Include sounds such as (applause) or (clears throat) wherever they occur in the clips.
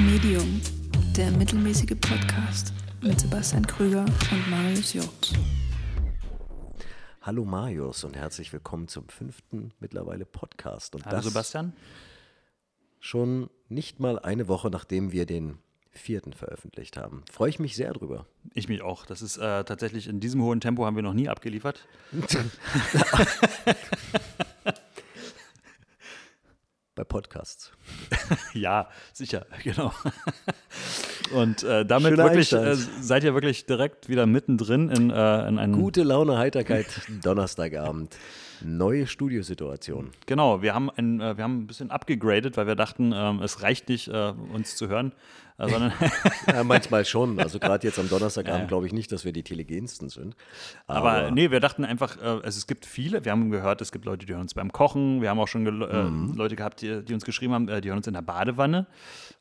Medium, der mittelmäßige Podcast mit Sebastian Krüger und Marius Jobs. Hallo Marius und herzlich willkommen zum fünften mittlerweile Podcast. Und Hallo das Sebastian. schon nicht mal eine Woche nachdem wir den vierten veröffentlicht haben. Freue ich mich sehr drüber. Ich mich auch. Das ist äh, tatsächlich in diesem hohen Tempo haben wir noch nie abgeliefert. (laughs) Bei Podcasts. (laughs) ja, sicher, (laughs) genau. Und äh, damit Schöner wirklich äh, seid ihr wirklich direkt wieder mittendrin in, äh, in einem. Gute Laune, Heiterkeit, (laughs) Donnerstagabend. Neue Studiosituation. Genau, wir haben, ein, äh, wir haben ein bisschen abgegradet, weil wir dachten, ähm, es reicht nicht, äh, uns zu hören, sondern (laughs) Ja, manchmal schon. Also gerade jetzt am Donnerstagabend (laughs) Ja. glaube ich nicht, dass wir die telegensten sind. Aber nee, wir dachten einfach, äh, also es gibt viele, wir haben gehört, es gibt Leute, die hören uns beim Kochen, wir haben auch schon äh, Mhm. Leute gehabt, die, die uns geschrieben haben, äh, die hören uns in der Badewanne.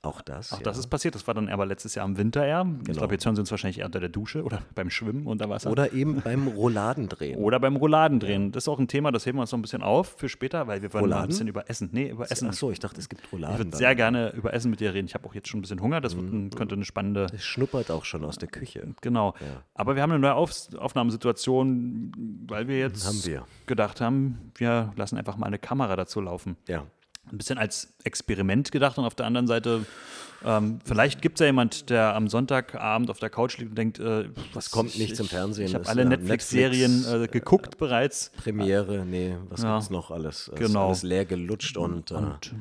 Auch das. Auch ja. das ist passiert, das war dann aber letztes Jahr im Winter eher. Ich glaube, jetzt hören sie uns wahrscheinlich eher unter der Dusche oder (laughs) beim Schwimmen unter Wasser. Oder eben beim Rolladendrehen. Oder beim Rolladendrehen. Das ist auch ein Thema, das heben wir uns noch ein bisschen auf für später, weil wir wollen mal ein Rouladen? bisschen über Essen. Nee, über Essen. Ach so, ich dachte, es gibt Rolladen. ich würde sehr gerne über Essen mit dir reden. Ich habe auch jetzt schon ein bisschen Hunger. Das Mhm. könnte eine spannende. Es schnuppert auch schon aus der Küche. Genau. Aber wir haben eine neue Auf Aufnahmesituation, weil wir jetzt Haben wir. gedacht haben, wir lassen einfach mal eine Kamera dazu laufen. Ja. ein bisschen als Experiment gedacht und auf der anderen Seite, ähm, vielleicht gibt es ja jemand, der am Sonntagabend auf der Couch liegt und denkt, äh, was kommt nichts im Fernsehen, Ich habe alle ja, Netflix-Serien Netflix, äh, geguckt bereits. Premiere, nee, was Ja. gibt's noch alles? Es Genau. Ist alles leer gelutscht und, Und äh,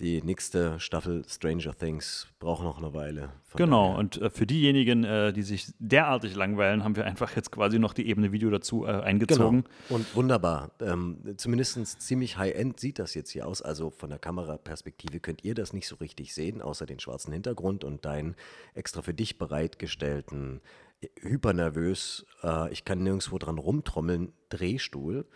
die nächste Staffel Stranger Things braucht noch eine Weile. Genau, daher- und äh, für diejenigen, äh, die sich derartig langweilen, haben wir einfach jetzt quasi noch die Ebene Video dazu äh, eingezogen. Genau. Und wunderbar. Ähm, Zumindest ziemlich high-end sieht das jetzt hier aus. Also von der Kameraperspektive könnt ihr das nicht so richtig sehen, außer den schwarzen Hintergrund und deinen extra für dich bereitgestellten, hypernervös, äh, ich kann nirgendwo dran rumtrommeln, Drehstuhl,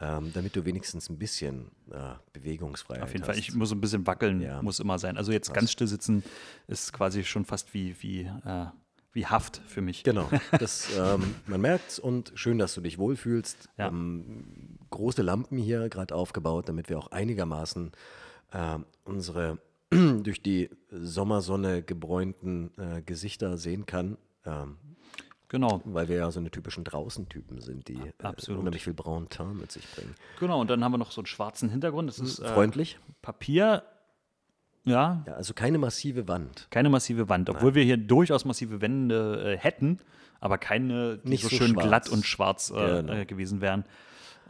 ähm, damit du wenigstens ein bisschen äh, Bewegungsfreiheit Auf jeden hast. Fall, ich muss ein bisschen wackeln, Ja. muss immer sein. Also jetzt ganz still sitzen ist quasi schon fast wie, wie, äh, wie Haft für mich. Genau, (laughs) das, ähm, man merkt und schön, dass du dich wohlfühlst. Ja. Ähm, große Lampen hier gerade aufgebaut, damit wir auch einigermaßen ähm, unsere (clears throat) durch die Sommersonne gebräunten äh, Gesichter sehen kann. Genau. weil wir ja so eine typischen Draußentypen sind, die äh, Absolut. unheimlich viel braunen Teint mit sich bringen. Genau, und dann haben wir noch so einen schwarzen Hintergrund. Das ist äh, Freundlich? Papier. Ja, Ja, also keine massive Wand. keine massive Wand, obwohl wir hier durchaus massive Wände äh, hätten, aber keine, die Nicht so, so schön schwarz. glatt und schwarz äh, Genau. äh, gewesen wären.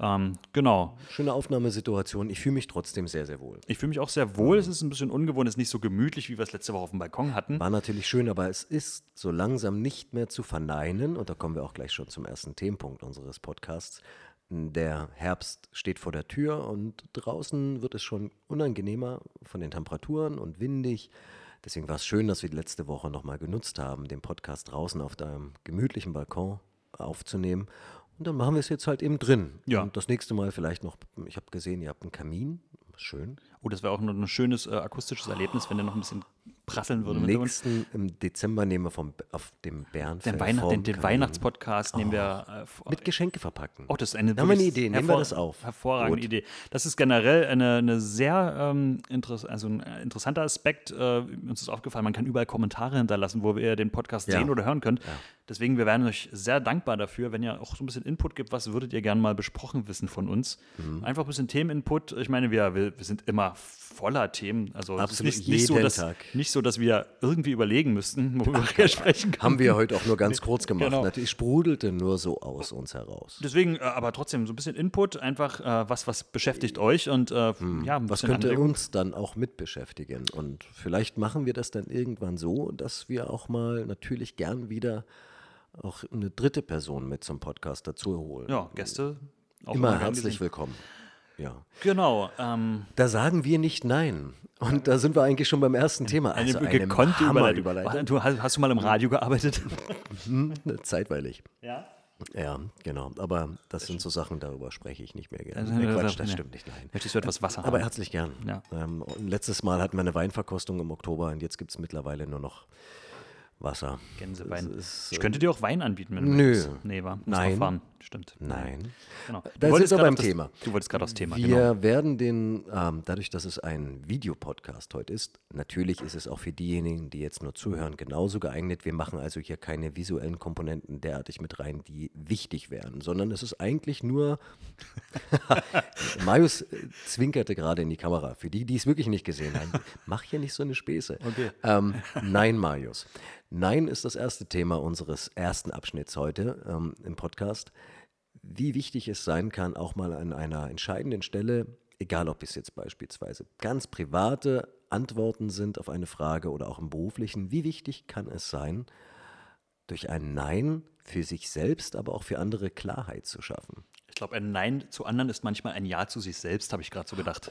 Ähm, genau. Schöne Aufnahmesituation. Ich fühle mich trotzdem sehr, sehr wohl. Ich fühle mich auch sehr wohl. Es ist ein bisschen ungewohnt, es ist nicht so gemütlich, wie wir es letzte Woche auf dem Balkon hatten. War natürlich schön, aber es ist so langsam nicht mehr zu verneinen, und da kommen wir auch gleich schon zum ersten Themenpunkt unseres Podcasts. Der Herbst steht vor der Tür und draußen wird es schon unangenehmer von den Temperaturen und windig. Deswegen war es schön, dass wir die letzte Woche nochmal genutzt haben, den Podcast draußen auf deinem gemütlichen Balkon aufzunehmen. Und dann machen wir es jetzt halt eben drin. Ja. Und das nächste Mal vielleicht noch, ich habe gesehen, ihr habt einen Kamin. Schön. Oh, das wäre auch noch ein schönes äh, akustisches Erlebnis, wenn der noch ein bisschen prasseln würde. Nächsten im Dezember nehmen wir vom, auf dem Bärenfell Den, Weihnacht, den, den. Weihnachtspodcast nehmen wir äh, vor- Mit Geschenke verpacken. Oh, das ist eine, Da haben wir eine Idee. Nehmen wir das auf. Hervorragende Gut. Idee. Das ist generell eine, eine sehr ähm, interess also ein äh, interessanter Aspekt. Äh, uns ist aufgefallen, man kann überall Kommentare hinterlassen, wo ihr den Podcast Ja. sehen oder hören könnt. Deswegen, wir wären euch sehr dankbar dafür, wenn ihr auch so ein bisschen Input gibt. Was würdet ihr gerne mal besprochen wissen von uns? Mhm. Einfach ein bisschen Themeninput. Ich meine, wir, wir, wir sind immer voller Themen. Also Absolut, nicht, nicht, so, dass, Tag. nicht so, dass wir irgendwie überlegen müssten, worüber wir sprechen können. Haben wir heute auch nur ganz kurz gemacht. Genau. Natürlich sprudelte nur so aus uns heraus. Deswegen, äh, aber trotzdem so ein bisschen Input, einfach äh, was, was beschäftigt euch und äh, ja, Hm. Was bisschen könnte Anregung. uns dann auch mit beschäftigen? Und vielleicht machen wir das dann irgendwann so, dass wir auch mal natürlich gern wieder auch eine dritte Person mit zum Podcast dazu holen. Ja, Gäste. Auch Immer herzlich willkommen. Ja. Genau. Ähm, Da sagen wir nicht nein. Und da sind wir eigentlich schon beim ersten Thema. eine Also eine gekonnte Überleitung. Du, hast, hast du mal im Radio gearbeitet? Zeitweilig. ja. Ja, genau. Aber das sind so Sachen, darüber spreche ich nicht mehr gerne. Also, Nee, äh, Quatsch, das nee. stimmt nicht, nein. Möchtest du etwas Wasser Aber haben? herzlich gern. Ja. Ähm, letztes Mal hatten wir eine Weinverkostung im Oktober und jetzt gibt es mittlerweile nur noch Wasser. Gänsewein. Ist, ich könnte dir auch Wein anbieten, wenn du Nö. möchtest. Nee, war. Nein. fahren. Stimmt. Nein. Genau. Da Du sind wolltest wir gerade beim auf das, Thema. Du wolltest gerade aufs Thema, Wir genau. werden den, ähm, dadurch, dass es ein Videopodcast heute ist, natürlich ist es auch für diejenigen, die jetzt nur zuhören, genauso geeignet. Wir machen also hier keine visuellen Komponenten derartig mit rein, die wichtig wären, sondern es ist eigentlich nur. (laughs) Marius äh, zwinkerte gerade in die Kamera. Für die, die es wirklich nicht gesehen haben, mach hier nicht so eine Späße. Okay. Ähm, nein, Marius. Nein ist das erste Thema unseres ersten Abschnitts heute ähm, im Podcast. Wie wichtig es sein kann, auch mal an einer entscheidenden Stelle, egal ob es jetzt beispielsweise ganz private Antworten sind auf eine Frage oder auch im beruflichen, wie wichtig kann es sein, durch ein Nein für sich selbst, aber auch für andere Klarheit zu schaffen? Ich glaube, ein Nein zu anderen ist manchmal ein Ja zu sich selbst, habe ich gerade so gedacht.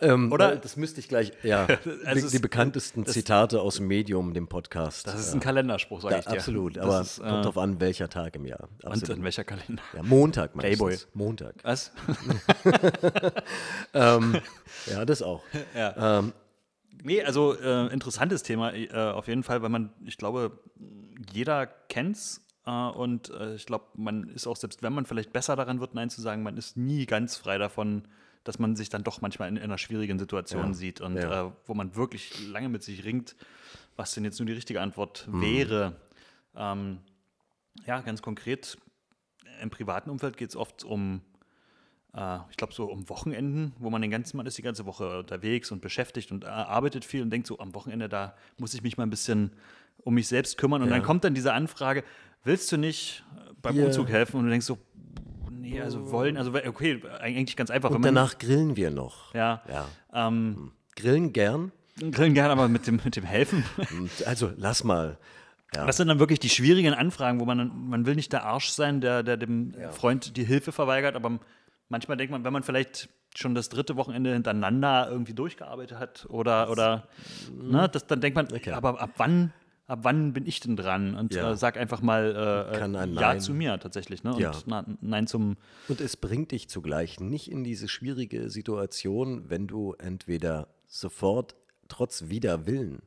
Ähm, oder? Das müsste ich gleich, ja, (laughs) Es die, die bekanntesten Zitate aus dem Medium, dem Podcast. Das ist ja. ein Kalenderspruch, sage Ja, ich dir. absolut, Das aber ist, äh, kommt drauf an, welcher Tag im Jahr. Und Absolut. in welcher Kalender? Ja, Montag meistens. Playboy. Montag. Was? (laughs) Ja, das auch. (laughs) Nee, also äh, interessantes Thema äh, auf jeden Fall, weil man, ich glaube, jeder kennt's äh, und äh, ich glaube, man ist auch, selbst wenn man vielleicht besser daran wird, Nein zu sagen, man ist nie ganz frei davon, dass man sich dann doch manchmal in, in einer schwierigen Situation Ja. sieht und Ja. äh, wo man wirklich lange mit sich ringt, was denn jetzt nun die richtige Antwort Mhm. wäre. Ähm, ja, ganz konkret, im privaten Umfeld geht es oft um äh, ich glaube, so um Wochenenden, wo man den ganzen, man ist die ganze Woche unterwegs und beschäftigt und äh, arbeitet viel und denkt so, am Wochenende, da muss ich mich mal ein bisschen um mich selbst kümmern. Und Ja. dann kommt dann diese Anfrage, willst du nicht äh, beim. Umzug helfen? Und du denkst so, nee, also wollen, also okay, eigentlich ganz einfach. Und danach grillen wir noch. ja, Ja. ähm, Grillen gern. grillen gerne, aber mit dem, mit dem Helfen. Und Also lass mal. Ja. Das sind dann wirklich die schwierigen Anfragen, wo man, man will nicht der Arsch sein, der, der dem Freund die Hilfe verweigert, aber manchmal denkt man, wenn man vielleicht schon das dritte Wochenende hintereinander irgendwie durchgearbeitet hat oder, oder ne, das, dann denkt man, Okay. aber ab wann, ab wann bin ich denn dran? Und Ja. äh, sag einfach mal äh, Kann ein Ja Nein- zu mir tatsächlich. Ne? Und Ja. na, Nein zum Und es bringt dich zugleich nicht in diese schwierige Situation, wenn du entweder sofort trotz Widerwillen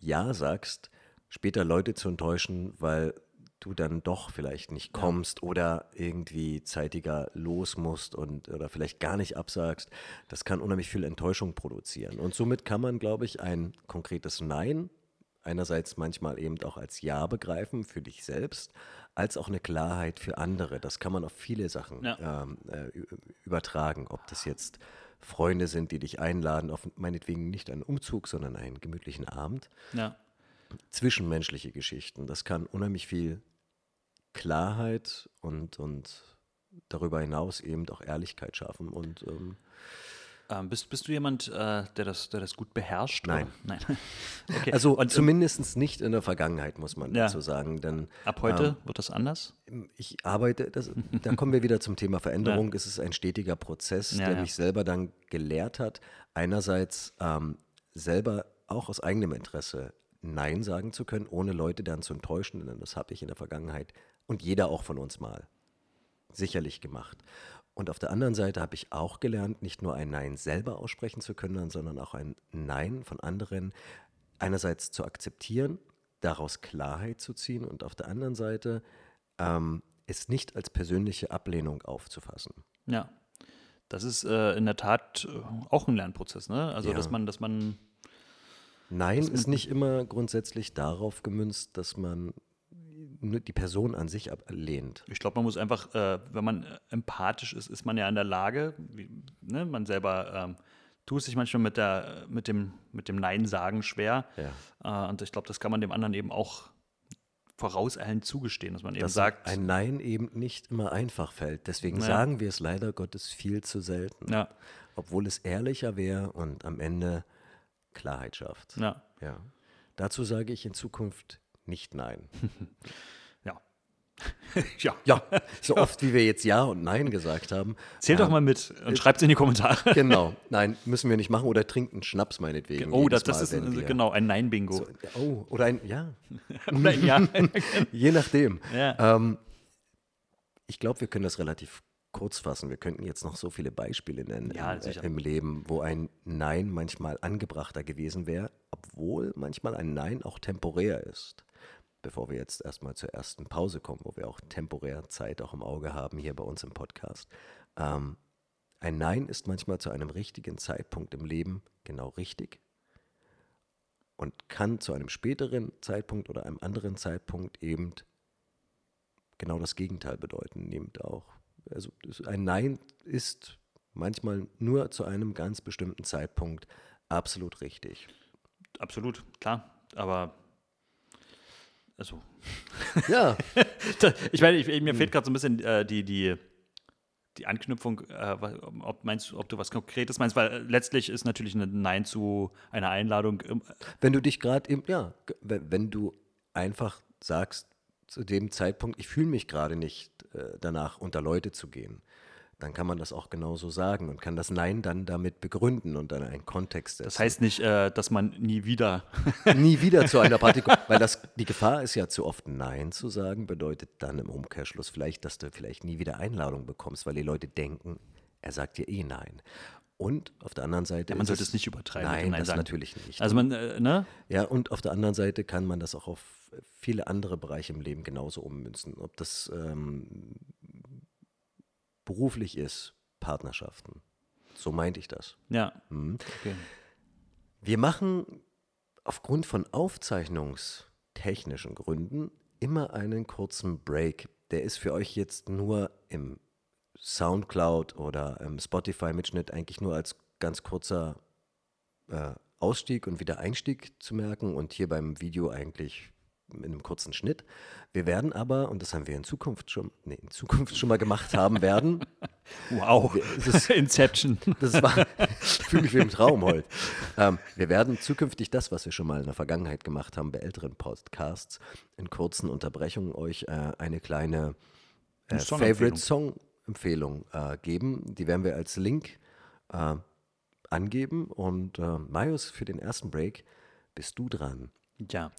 Ja sagst, später Leute zu enttäuschen, weil du dann doch vielleicht nicht kommst oder irgendwie zeitiger los musst und oder vielleicht gar nicht absagst. Das kann unheimlich viel Enttäuschung produzieren. Und somit kann man, glaube ich, ein konkretes Nein einerseits manchmal eben auch als Ja begreifen für dich selbst, als auch eine Klarheit für andere. Das kann man auf viele Sachen Ja. ähm, äh, übertragen. Ob das jetzt Freunde sind, die dich einladen, auf meinetwegen nicht einen Umzug, sondern einen gemütlichen Abend. ja. Zwischenmenschliche Geschichten. Das kann unheimlich viel Klarheit und, und darüber hinaus eben auch Ehrlichkeit schaffen. Und ähm, Ähm, bist, bist du jemand, äh, der, das, der das gut beherrscht? Nein. Nein. (laughs) Okay. also und, ähm, zumindest nicht in der Vergangenheit, muss man Ja. dazu sagen. Denn ab heute ähm, wird das anders? Ich arbeite, das, da kommen wir wieder zum Thema Veränderung. (laughs) Es ist ein stetiger Prozess, Ja, der ja. mich selber dann gelehrt hat, einerseits ähm, selber auch aus eigenem Interesse Nein sagen zu können, ohne Leute dann zu enttäuschen, denn das habe ich in der Vergangenheit und jeder auch von uns mal sicherlich gemacht. Und auf der anderen Seite habe ich auch gelernt, nicht nur ein Nein selber aussprechen zu können, sondern auch ein Nein von anderen einerseits zu akzeptieren, daraus Klarheit zu ziehen und auf der anderen Seite ähm, es nicht als persönliche Ablehnung aufzufassen. Ja. Das ist äh, in der Tat äh, auch ein Lernprozess, ne? Also, Ja. dass man, dass man Nein ist nicht immer grundsätzlich darauf gemünzt, dass man die Person an sich ablehnt. Ich glaube, man muss einfach, äh, wenn man äh, empathisch ist, ist man ja in der Lage, wie, ne, man selber ähm, tut sich manchmal mit, der, mit, dem, mit dem Nein-Sagen schwer. Ja. Äh, und ich glaube, das kann man dem anderen eben auch vorauseilend zugestehen, dass man eben Dass sagt, ein Nein eben nicht immer einfach fällt. Deswegen Ja. sagen wir es leider Gottes viel zu selten. ja, Obwohl es ehrlicher wäre und am Ende Klarheit schafft. Ja. Dazu sage ich in Zukunft nicht Nein. (laughs) ja. (laughs) ja. Ja, so oft wie wir jetzt Ja und Nein gesagt haben. Zählt doch mal mit und schreibt es in die Kommentare. (laughs) Genau, nein, müssen wir nicht machen oder trinkt einen Schnaps meinetwegen. Oh, das, das Mal, ist ein, wir- genau ein Nein-Bingo. So, oh, oder ein, ja, Oder ein Ja. je nachdem. ja. Ähm, ich glaube, wir können das relativ kurz fassen. Wir könnten jetzt noch so viele Beispiele nennen Ja, im, äh, im Leben, wo ein Nein manchmal angebrachter gewesen wäre, obwohl manchmal ein Nein auch temporär ist. Bevor wir jetzt erstmal zur ersten Pause kommen, wo wir auch temporär Zeit auch im Auge haben hier bei uns im Podcast. Ähm, ein Nein ist manchmal zu einem richtigen Zeitpunkt im Leben genau richtig und kann zu einem späteren Zeitpunkt oder einem anderen Zeitpunkt eben genau das Gegenteil bedeuten. Nehmt auch. Also ein Nein ist manchmal nur zu einem ganz bestimmten Zeitpunkt absolut richtig. Absolut, klar. Aber also. (laughs) Ja. (laughs) ich meine, ich, mir fehlt gerade so ein bisschen äh, die, die, die Anknüpfung, äh, ob, meinst, ob du was Konkretes meinst, weil äh, letztlich ist natürlich ein Nein zu einer Einladung. Wenn du dich gerade, ja, wenn du einfach sagst, zu dem Zeitpunkt, ich fühle mich gerade nicht äh, danach, unter Leute zu gehen dann kann man das auch genauso sagen und kann das Nein dann damit begründen und dann einen Kontext setzen. Das heißt nicht, äh, dass man nie wieder. (laughs) nie wieder zu einer (laughs) Party kommt, weil das, die Gefahr ist ja zu oft Nein zu sagen, bedeutet dann im Umkehrschluss vielleicht, dass du vielleicht nie wieder Einladung bekommst, weil die Leute denken, er sagt dir eh Nein. Und auf der anderen Seite. Ja, man sollte es nicht übertreiben. Nein, das sagen. natürlich nicht. Also man, äh, ne? Ja, und auf der anderen Seite kann man das auch auf viele andere Bereiche im Leben genauso ummünzen. Ob das ähm, beruflich ist, Partnerschaften. So meinte ich das. Ja. Mhm. Okay. Wir machen aufgrund von aufzeichnungstechnischen Gründen immer einen kurzen Break. Der ist für euch jetzt nur im Soundcloud oder im Spotify-Mitschnitt eigentlich nur als ganz kurzer äh, Ausstieg und wieder Einstieg zu merken und hier beim Video eigentlich in einem kurzen Schnitt. Wir werden aber, und das haben wir in Zukunft schon, nee, in Zukunft schon mal gemacht haben werden. (laughs) wow, das, (laughs) Inception. Das war, ich fühle mich wie im Traum heute. Ähm, wir werden zukünftig das, was wir schon mal in der Vergangenheit gemacht haben bei älteren Podcasts, in kurzen Unterbrechungen euch äh, eine kleine äh, Favorite-Song-Empfehlung äh, geben. Die werden wir als Link äh, angeben. Und äh, Marius, für den ersten Break bist du dran. Ja,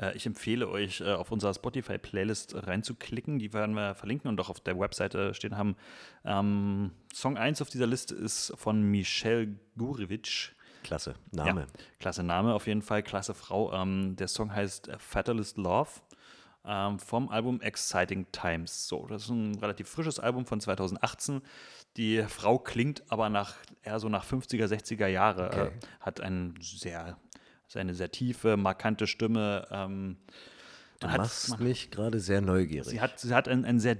äh, ich empfehle euch, äh, auf unserer Spotify-Playlist reinzuklicken. Die werden wir verlinken und auch auf der Webseite stehen haben. Ähm, Song 1 auf dieser Liste ist von Michelle Gurevich. Klasse Name. Ja, klasse Name auf jeden Fall, klasse Frau. Ähm, der Song heißt Fatalist Love ähm, vom Album Exciting Times. So, das ist ein relativ frisches Album von 2018. Die Frau klingt aber nach eher so nach 50er, 60er Jahre, okay. äh, hat einen sehr seine sehr tiefe, markante Stimme. Ähm, du machst hat, mich gerade sehr neugierig. Sie hat, sie hat ein, ein sehr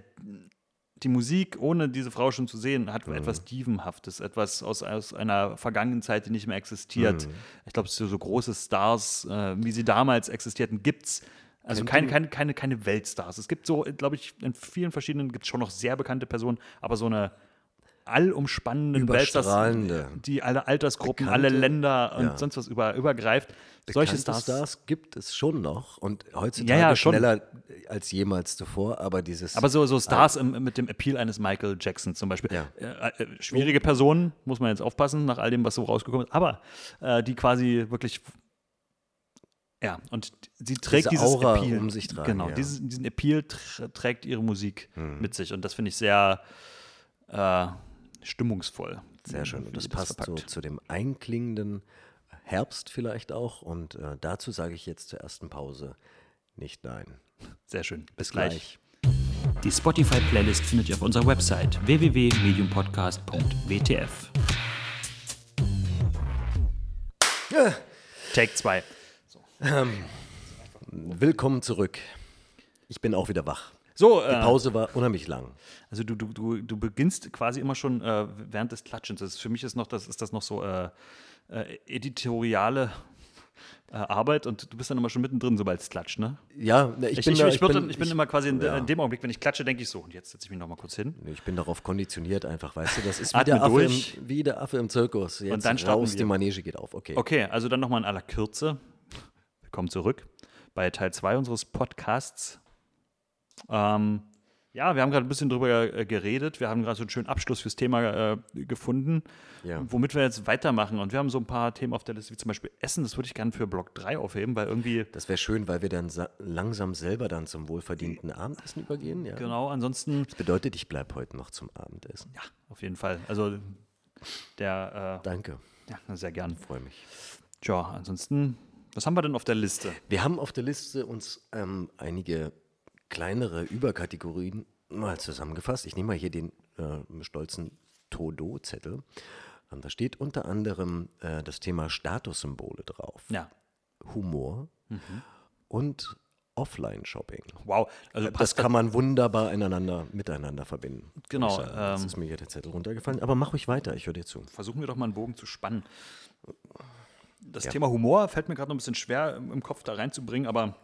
die Musik, ohne diese Frau schon zu sehen, hat mhm. etwas Dievenhaftes, etwas aus, aus einer vergangenen Zeit, die nicht mehr existiert. Mhm. Ich glaube, so, so große Stars, äh, wie sie damals existierten, gibt es. Also keine, keine, keine, keine Weltstars. Es gibt so, glaube ich, in vielen verschiedenen gibt es schon noch sehr bekannte Personen, aber so eine allumspannenden Überstrahlende. Weltstars, die alle Altersgruppen, Bekannte, alle Länder und ja. sonst was über, übergreift. Solche Stars, Stars, gibt es schon noch und heutzutage ja, ja, schneller als jemals zuvor, aber dieses. Aber so, so Stars im, mit dem Appeal eines Michael Jackson zum Beispiel. Äh, äh, schwierige Personen, muss man jetzt aufpassen, nach all dem, was so rausgekommen ist, aber äh, die quasi wirklich ja, und sie trägt Diese dieses Aura Appeal. um sich tragen. Genau, ja. diesen, diesen Appeal trägt ihre Musik hm. mit sich. Und das finde ich sehr, äh, stimmungsvoll. Sehr schön. Und das passt das so zu dem einklingenden Herbst vielleicht auch. Und äh, dazu sage ich jetzt zur ersten Pause nicht nein. Sehr schön. Bis, Bis gleich. gleich. Die Spotify-Playlist findet ihr auf unserer Website www.mediumpodcast.wtf. Ja. Take 2. So. Ähm, willkommen zurück. Ich bin auch wieder wach. So, die äh, Pause war unheimlich lang. Also du, du, du, du beginnst quasi immer schon äh, während des Klatschens. Das ist, für mich ist, noch das, ist das noch so äh, äh, editoriale äh, Arbeit und du bist dann immer schon mittendrin, sobald es klatscht, ne? Ja, ich, ich bin, ich, da, ich, bin, ich bin immer quasi in, ja. in, dem Augenblick, wenn ich klatsche, denke ich so, und jetzt setze ich mich noch mal kurz hin. Ich bin darauf konditioniert einfach, weißt du, das ist wie, der Affe, im, wie der Affe im Zirkus. Jetzt und dann raus, die Manege geht auf, okay. Okay, also dann nochmal in aller Kürze. Willkommen zurück bei Teil 2 unseres Podcasts. Ähm, ja, wir haben gerade ein bisschen drüber äh, geredet. Wir haben gerade so einen schönen Abschluss fürs Thema äh, gefunden, ja. womit wir jetzt weitermachen. Und wir haben so ein paar Themen auf der Liste, wie zum Beispiel Essen. Das würde ich gerne für Block 3 aufheben, weil irgendwie. Das wäre schön, weil wir dann langsam selber dann zum wohlverdienten Abendessen übergehen. Ja. Genau, ansonsten. Das bedeutet, ich bleibe heute noch zum Abendessen. Ja, auf jeden Fall. Also der. Äh, Danke. Ja, sehr gern. Freue mich. Tja, ansonsten Was haben wir denn auf der Liste? Wir haben auf der Liste uns ähm, einige kleinere Überkategorien mal zusammengefasst. Ich nehme mal hier den äh, stolzen Todo-Zettel. Ähm, da steht unter anderem äh, das Thema Statussymbole drauf. Ja. Humor und Offline-Shopping. Wow. Also Das kann man wunderbar ineinander miteinander verbinden. Genau, sagen. Jetzt ähm, ist mir hier der Zettel runtergefallen. Aber mach ruhig weiter, ich höre dir zu. versuchen wir doch mal einen Bogen zu spannen. Das Ja. Thema Humor fällt mir gerade noch ein bisschen schwer im im Kopf da reinzubringen, aber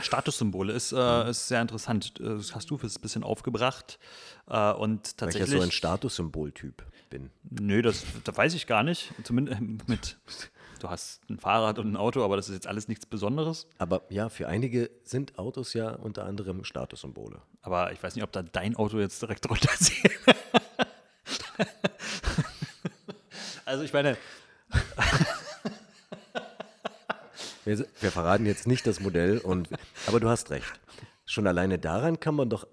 Statussymbole ist, äh, ist sehr interessant. Äh, Das hast du ein bisschen aufgebracht. Äh, und Weil ich ja tatsächlich. so ein Statussymboltyp bin. Nö, das, das weiß ich gar nicht. Zumindest (laughs) mit. Du hast ein Fahrrad und ein Auto, aber das ist jetzt alles nichts Besonderes. Aber ja, für einige sind Autos ja unter anderem Statussymbole. Aber ich weiß nicht, ob da dein Auto jetzt direkt drunter (laughs) zählt. also ich meine, Wir, wir verraten jetzt nicht das Modell, und, aber du hast recht. Schon alleine daran kann man doch.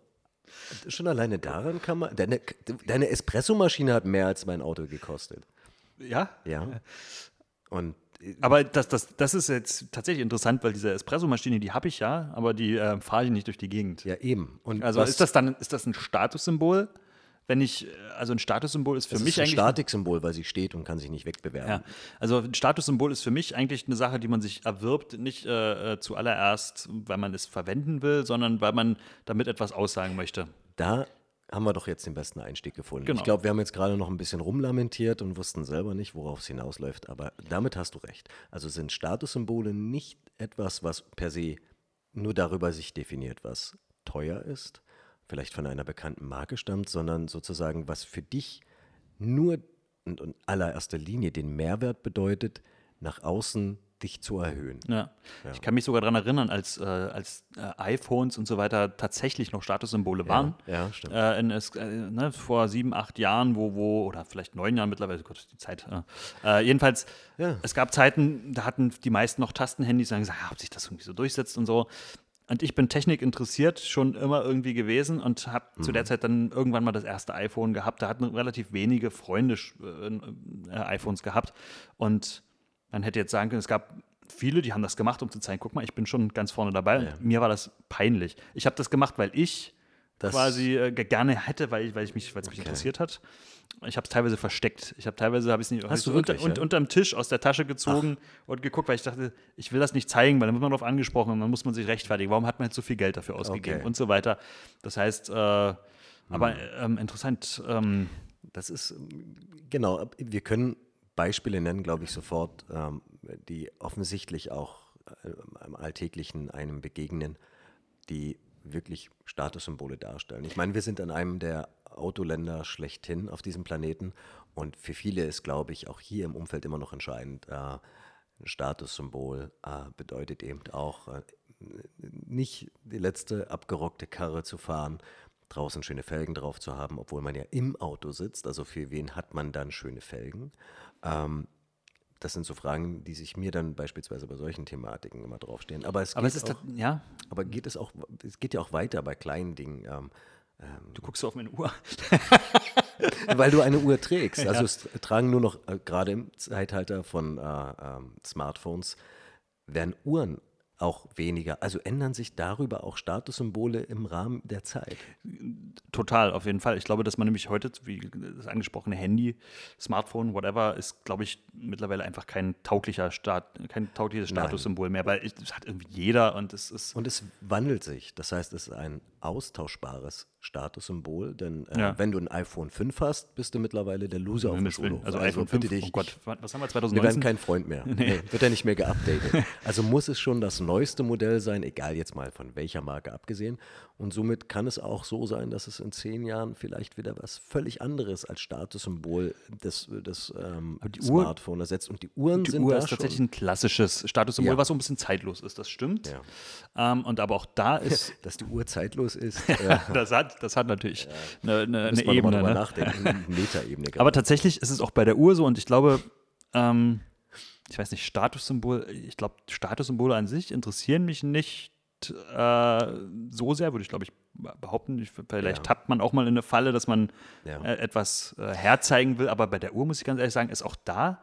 Schon alleine daran kann man. Deine, deine Espressomaschine hat mehr als mein Auto gekostet. ja. Ja. Und Aber das, das, das ist jetzt tatsächlich interessant, weil diese Espressomaschine, die habe ich ja, aber die äh, fahre ich nicht durch die Gegend. ja, eben. Und Also ist das dann ist das ein Statussymbol? Wenn ich, äh, also ein Statussymbol ist für das mich ist ein eigentlich. Statiksymbol, weil sie steht und kann sich nicht wegbewerben. Ja, also ein Statussymbol ist für mich eigentlich eine Sache, die man sich erwirbt, nicht äh, äh, zuallererst, weil man es verwenden will, sondern weil man damit etwas aussagen möchte. Da haben wir doch jetzt den besten Einstieg gefunden. Genau. Ich glaube, wir haben jetzt gerade noch ein bisschen rumlamentiert und wussten selber nicht, worauf es hinausläuft, aber damit hast du recht. Also sind Statussymbole nicht etwas, was per se nur darüber sich definiert, was teuer ist, vielleicht von einer bekannten Marke stammt, sondern sozusagen, was für dich nur und in allererster Linie den Mehrwert bedeutet, nach außen dich zu erhöhen. Ja. Ich kann mich sogar daran erinnern, als, äh, als äh, iPhones und so weiter tatsächlich noch Statussymbole waren. ja, stimmt. Äh, in, es, äh, ne, vor sieben, acht Jahren, wo, wo, oder vielleicht neun Jahren mittlerweile, Gott, die Zeit. Äh, äh, jedenfalls, Ja. es gab Zeiten, da hatten die meisten noch Tastenhandys und haben gesagt, ja, ob sich das irgendwie so durchsetzt und so. Und ich bin Technik interessiert, schon immer irgendwie gewesen und habe zu Mhm. der Zeit dann irgendwann mal das erste iPhone gehabt. Da hatten relativ wenige Freunde äh, äh, iPhones gehabt. Und man hätte jetzt sagen können, es gab viele, die haben das gemacht, um zu zeigen, guck mal, ich bin schon ganz vorne dabei. Ja. Mir war das peinlich. Ich habe das gemacht, weil ich Das- quasi äh, ge- gerne hätte, weil, ich- weil ich mich, weil es mich Okay. interessiert hat. Ich habe es teilweise versteckt. Ich habe teilweise habe ich es nicht Hast du unter, wirklich, und, ja? unterm Tisch aus der Tasche gezogen und geguckt, weil ich dachte, ich will das nicht zeigen, weil dann wird man darauf angesprochen und dann muss man sich rechtfertigen. Warum hat man jetzt so viel Geld dafür ausgegeben Okay. und so weiter. Das heißt, äh, aber ähm, interessant. Ähm, Das ist, ähm, genau, wir können Beispiele nennen, glaube ich, sofort, ähm, die offensichtlich auch äh, im Alltäglichen einem begegnen, die wirklich Statussymbole darstellen. Ich meine, wir sind an einem der Autoländer schlechthin auf diesem Planeten und für viele ist, glaube ich, auch hier im Umfeld immer noch entscheidend, äh, ein Statussymbol äh, bedeutet eben auch, äh, nicht die letzte abgerockte Karre zu fahren, draußen schöne Felgen drauf zu haben, obwohl man ja im Auto sitzt. Also für wen hat man dann schöne Felgen? Ähm, das sind so Fragen, die sich mir dann beispielsweise bei solchen Thematiken immer draufstehen. Aber es, aber geht es ist, auch, tat- ja, aber geht es auch, es geht ja auch weiter bei kleinen Dingen. Ähm, du guckst auf meine Uhr. (laughs) Weil du eine Uhr trägst. (laughs) Also Ja. es tragen nur noch, äh, gerade im Zeitalter von äh, ähm, Smartphones, werden Uhren auch weniger. Also ändern sich darüber auch Statussymbole im Rahmen der Zeit. Total, auf jeden Fall. Ich glaube, dass man nämlich heute, wie das angesprochene Handy, Smartphone, whatever, ist, glaube ich, mittlerweile einfach kein tauglicher Stat kein taugliches. Statussymbol mehr, weil es hat irgendwie jeder und es ist. Und es wandelt sich. Das heißt, es ist ein austauschbares Statussymbol. Denn äh, Ja. wenn du ein iPhone 5 hast, bist du mittlerweile der Loser auf dem. Schulhof. Also iPhone 5, bitte dich. oh Gott, was haben wir, Wir 2019? werden kein Freund mehr. (laughs) Nee. wird er nicht mehr geupdatet. Also muss es schon das neueste Modell sein, egal jetzt mal von welcher Marke abgesehen. Und somit kann es auch so sein, dass es in zehn Jahren vielleicht wieder was völlig anderes als Statussymbol des, des ähm, Smartphone ersetzt. Und die Uhren Die sind Uhr da ist tatsächlich schon, ein klassisches Statussymbol, Ja. was so ein bisschen zeitlos ist, das stimmt. Ja. Ähm, und aber auch da ist, (laughs) dass die Uhr zeitlos ist. (laughs) das, hat, das hat natürlich eine, eine, eine mal Ebene. Ne? nachdenken. (laughs) Eine Metaebene. Aber tatsächlich ist es auch bei der Uhr so und ich glaube, ähm, ich weiß nicht, Statussymbol, ich glaube, Statussymbole an sich interessieren mich nicht äh, so sehr, würde ich glaube ich behaupten. Ich, vielleicht Ja. tappt man auch mal in eine Falle, dass man Ja. äh, etwas äh, herzeigen will, aber bei der Uhr muss ich ganz ehrlich sagen, ist auch da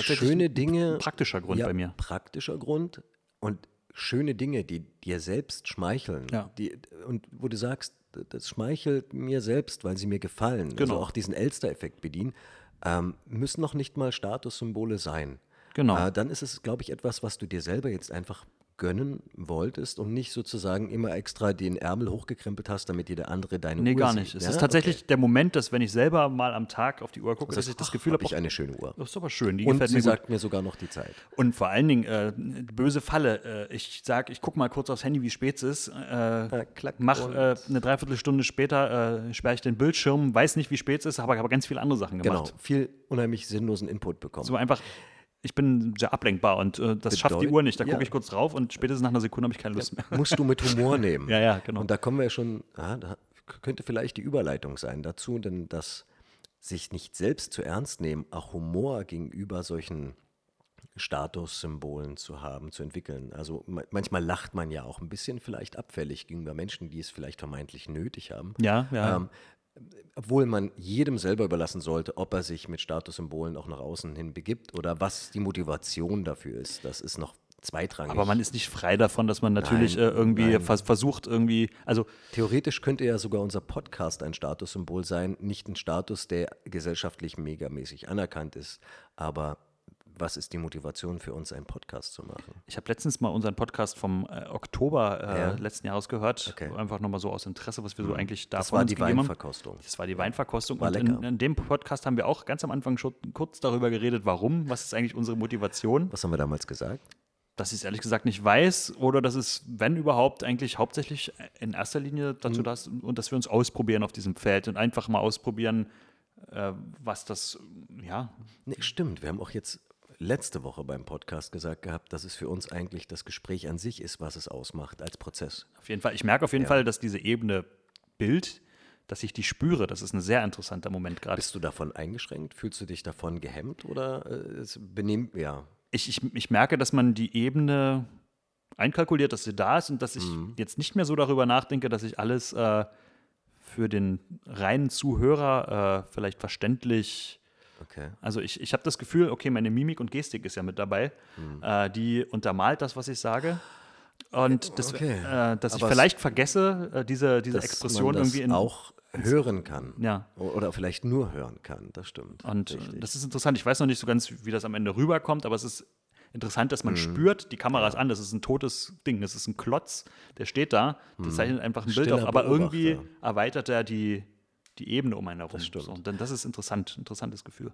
schöne ein Dinge. praktischer Grund ja, bei mir. Praktischer Grund und schöne Dinge, die dir selbst schmeicheln. Ja. Die, und wo du sagst, das schmeichelt mir selbst, weil sie mir gefallen. Genau. Also auch diesen Elster-Effekt bedienen, ähm, müssen noch nicht mal Statussymbole sein. Genau. Äh, dann ist es, glaube ich, etwas, was du dir selber jetzt einfach gönnen wolltest und nicht sozusagen immer extra den Ärmel hochgekrempelt hast, damit jeder andere deine Nee, Uhr gar sieht. nicht. Es Ja? ist tatsächlich der Moment, dass wenn ich selber mal am Tag auf die Uhr gucke, dass ich das Gefühl habe habe, ich eine schöne Uhr. das ist aber schön, die Und gefällt sie mir gut. sagt mir sogar noch die Zeit. Und vor allen Dingen, äh, böse Falle. Äh, ich sage, ich gucke mal kurz aufs Handy, wie spät es ist. Äh, klack, mach äh, eine Dreiviertelstunde später, äh, sperre ich den Bildschirm, weiß nicht, wie spät es ist, habe aber ganz viele andere Sachen Genau, gemacht. viel unheimlich sinnlosen Input bekommen. So einfach, ich bin sehr ablenkbar und äh, das schafft die Bedeut- Uhr nicht. Da ja. gucke ich kurz drauf und spätestens nach einer Sekunde habe ich keine Lust mehr. Musst du mit Humor (laughs) nehmen. Ja, ja, genau. Und da kommen wir schon, ah, da könnte vielleicht die Überleitung sein dazu, denn das sich nicht selbst zu ernst nehmen, auch Humor gegenüber solchen Statussymbolen zu haben, zu entwickeln. Also ma- manchmal lacht man ja auch ein bisschen vielleicht abfällig gegenüber Menschen, die es vielleicht vermeintlich nötig haben. Ja, ja. Ähm, obwohl man jedem selber überlassen sollte, ob er sich mit Statussymbolen auch nach außen hin begibt oder was die Motivation dafür ist. Das ist noch zweitrangig. aber man ist nicht frei davon, dass man natürlich Nein, äh, irgendwie nein. vers versucht, irgendwie, also Theoretisch könnte ja sogar unser Podcast ein Statussymbol sein. Nicht ein Status, der gesellschaftlich megamäßig anerkannt ist. Aber was ist die Motivation für uns, einen Podcast zu machen? Ich habe letztens mal unseren Podcast vom äh, Oktober äh, Ja. letzten Jahres gehört. Okay. Mhm. Einfach nochmal so aus Interesse, was wir so eigentlich davon Das war die haben. Weinverkostung. Das war die Weinverkostung. War und lecker. in, in dem Podcast haben wir auch ganz am Anfang schon kurz darüber geredet, warum, was ist eigentlich unsere Motivation. Was haben wir damals gesagt? Dass ich es ehrlich gesagt nicht weiß oder dass es, wenn überhaupt, eigentlich hauptsächlich in erster Linie Mhm. dazu da ist und dass wir uns ausprobieren auf diesem Feld und einfach mal ausprobieren, äh, was das, ja, Nee, stimmt. Wir haben auch jetzt letzte Woche beim Podcast gesagt gehabt, dass es für uns eigentlich das Gespräch an sich ist, was es ausmacht als Prozess. Auf jeden Fall. Ich merke auf jeden Ja. Fall, dass diese Ebene Bild, dass ich die spüre. Das ist ein sehr interessanter Moment gerade. Bist du davon eingeschränkt? Fühlst du dich davon gehemmt oder äh, es benimmt, ja, Ich, ich, ich merke, dass man die Ebene einkalkuliert, dass sie da ist und dass ich Mhm. jetzt nicht mehr so darüber nachdenke, dass ich alles äh, für den reinen Zuhörer äh, vielleicht verständlich. Okay. Also ich, ich habe das Gefühl, okay, meine Mimik und Gestik ist ja mit dabei. Mhm. Äh, die untermalt das, was ich sage. Und das, Okay. äh, dass ich Aber es- vielleicht vergesse, äh, diese, diese Dass Expression das irgendwie in. auch hören kann. Ja. Oder vielleicht nur hören kann, das stimmt. Und Richtig. das ist interessant. Ich weiß noch nicht so ganz, wie das am Ende rüberkommt, aber es ist interessant, dass man Mhm. spürt, die Kamera ist an, das ist ein totes Ding, das ist ein Klotz, der steht da, der zeichnet einfach ein Bild. Stiller auf, aber irgendwie Beobachter. erweitert er die, die Ebene um einen herum. Das und dann, das ist interessant, interessantes Gefühl.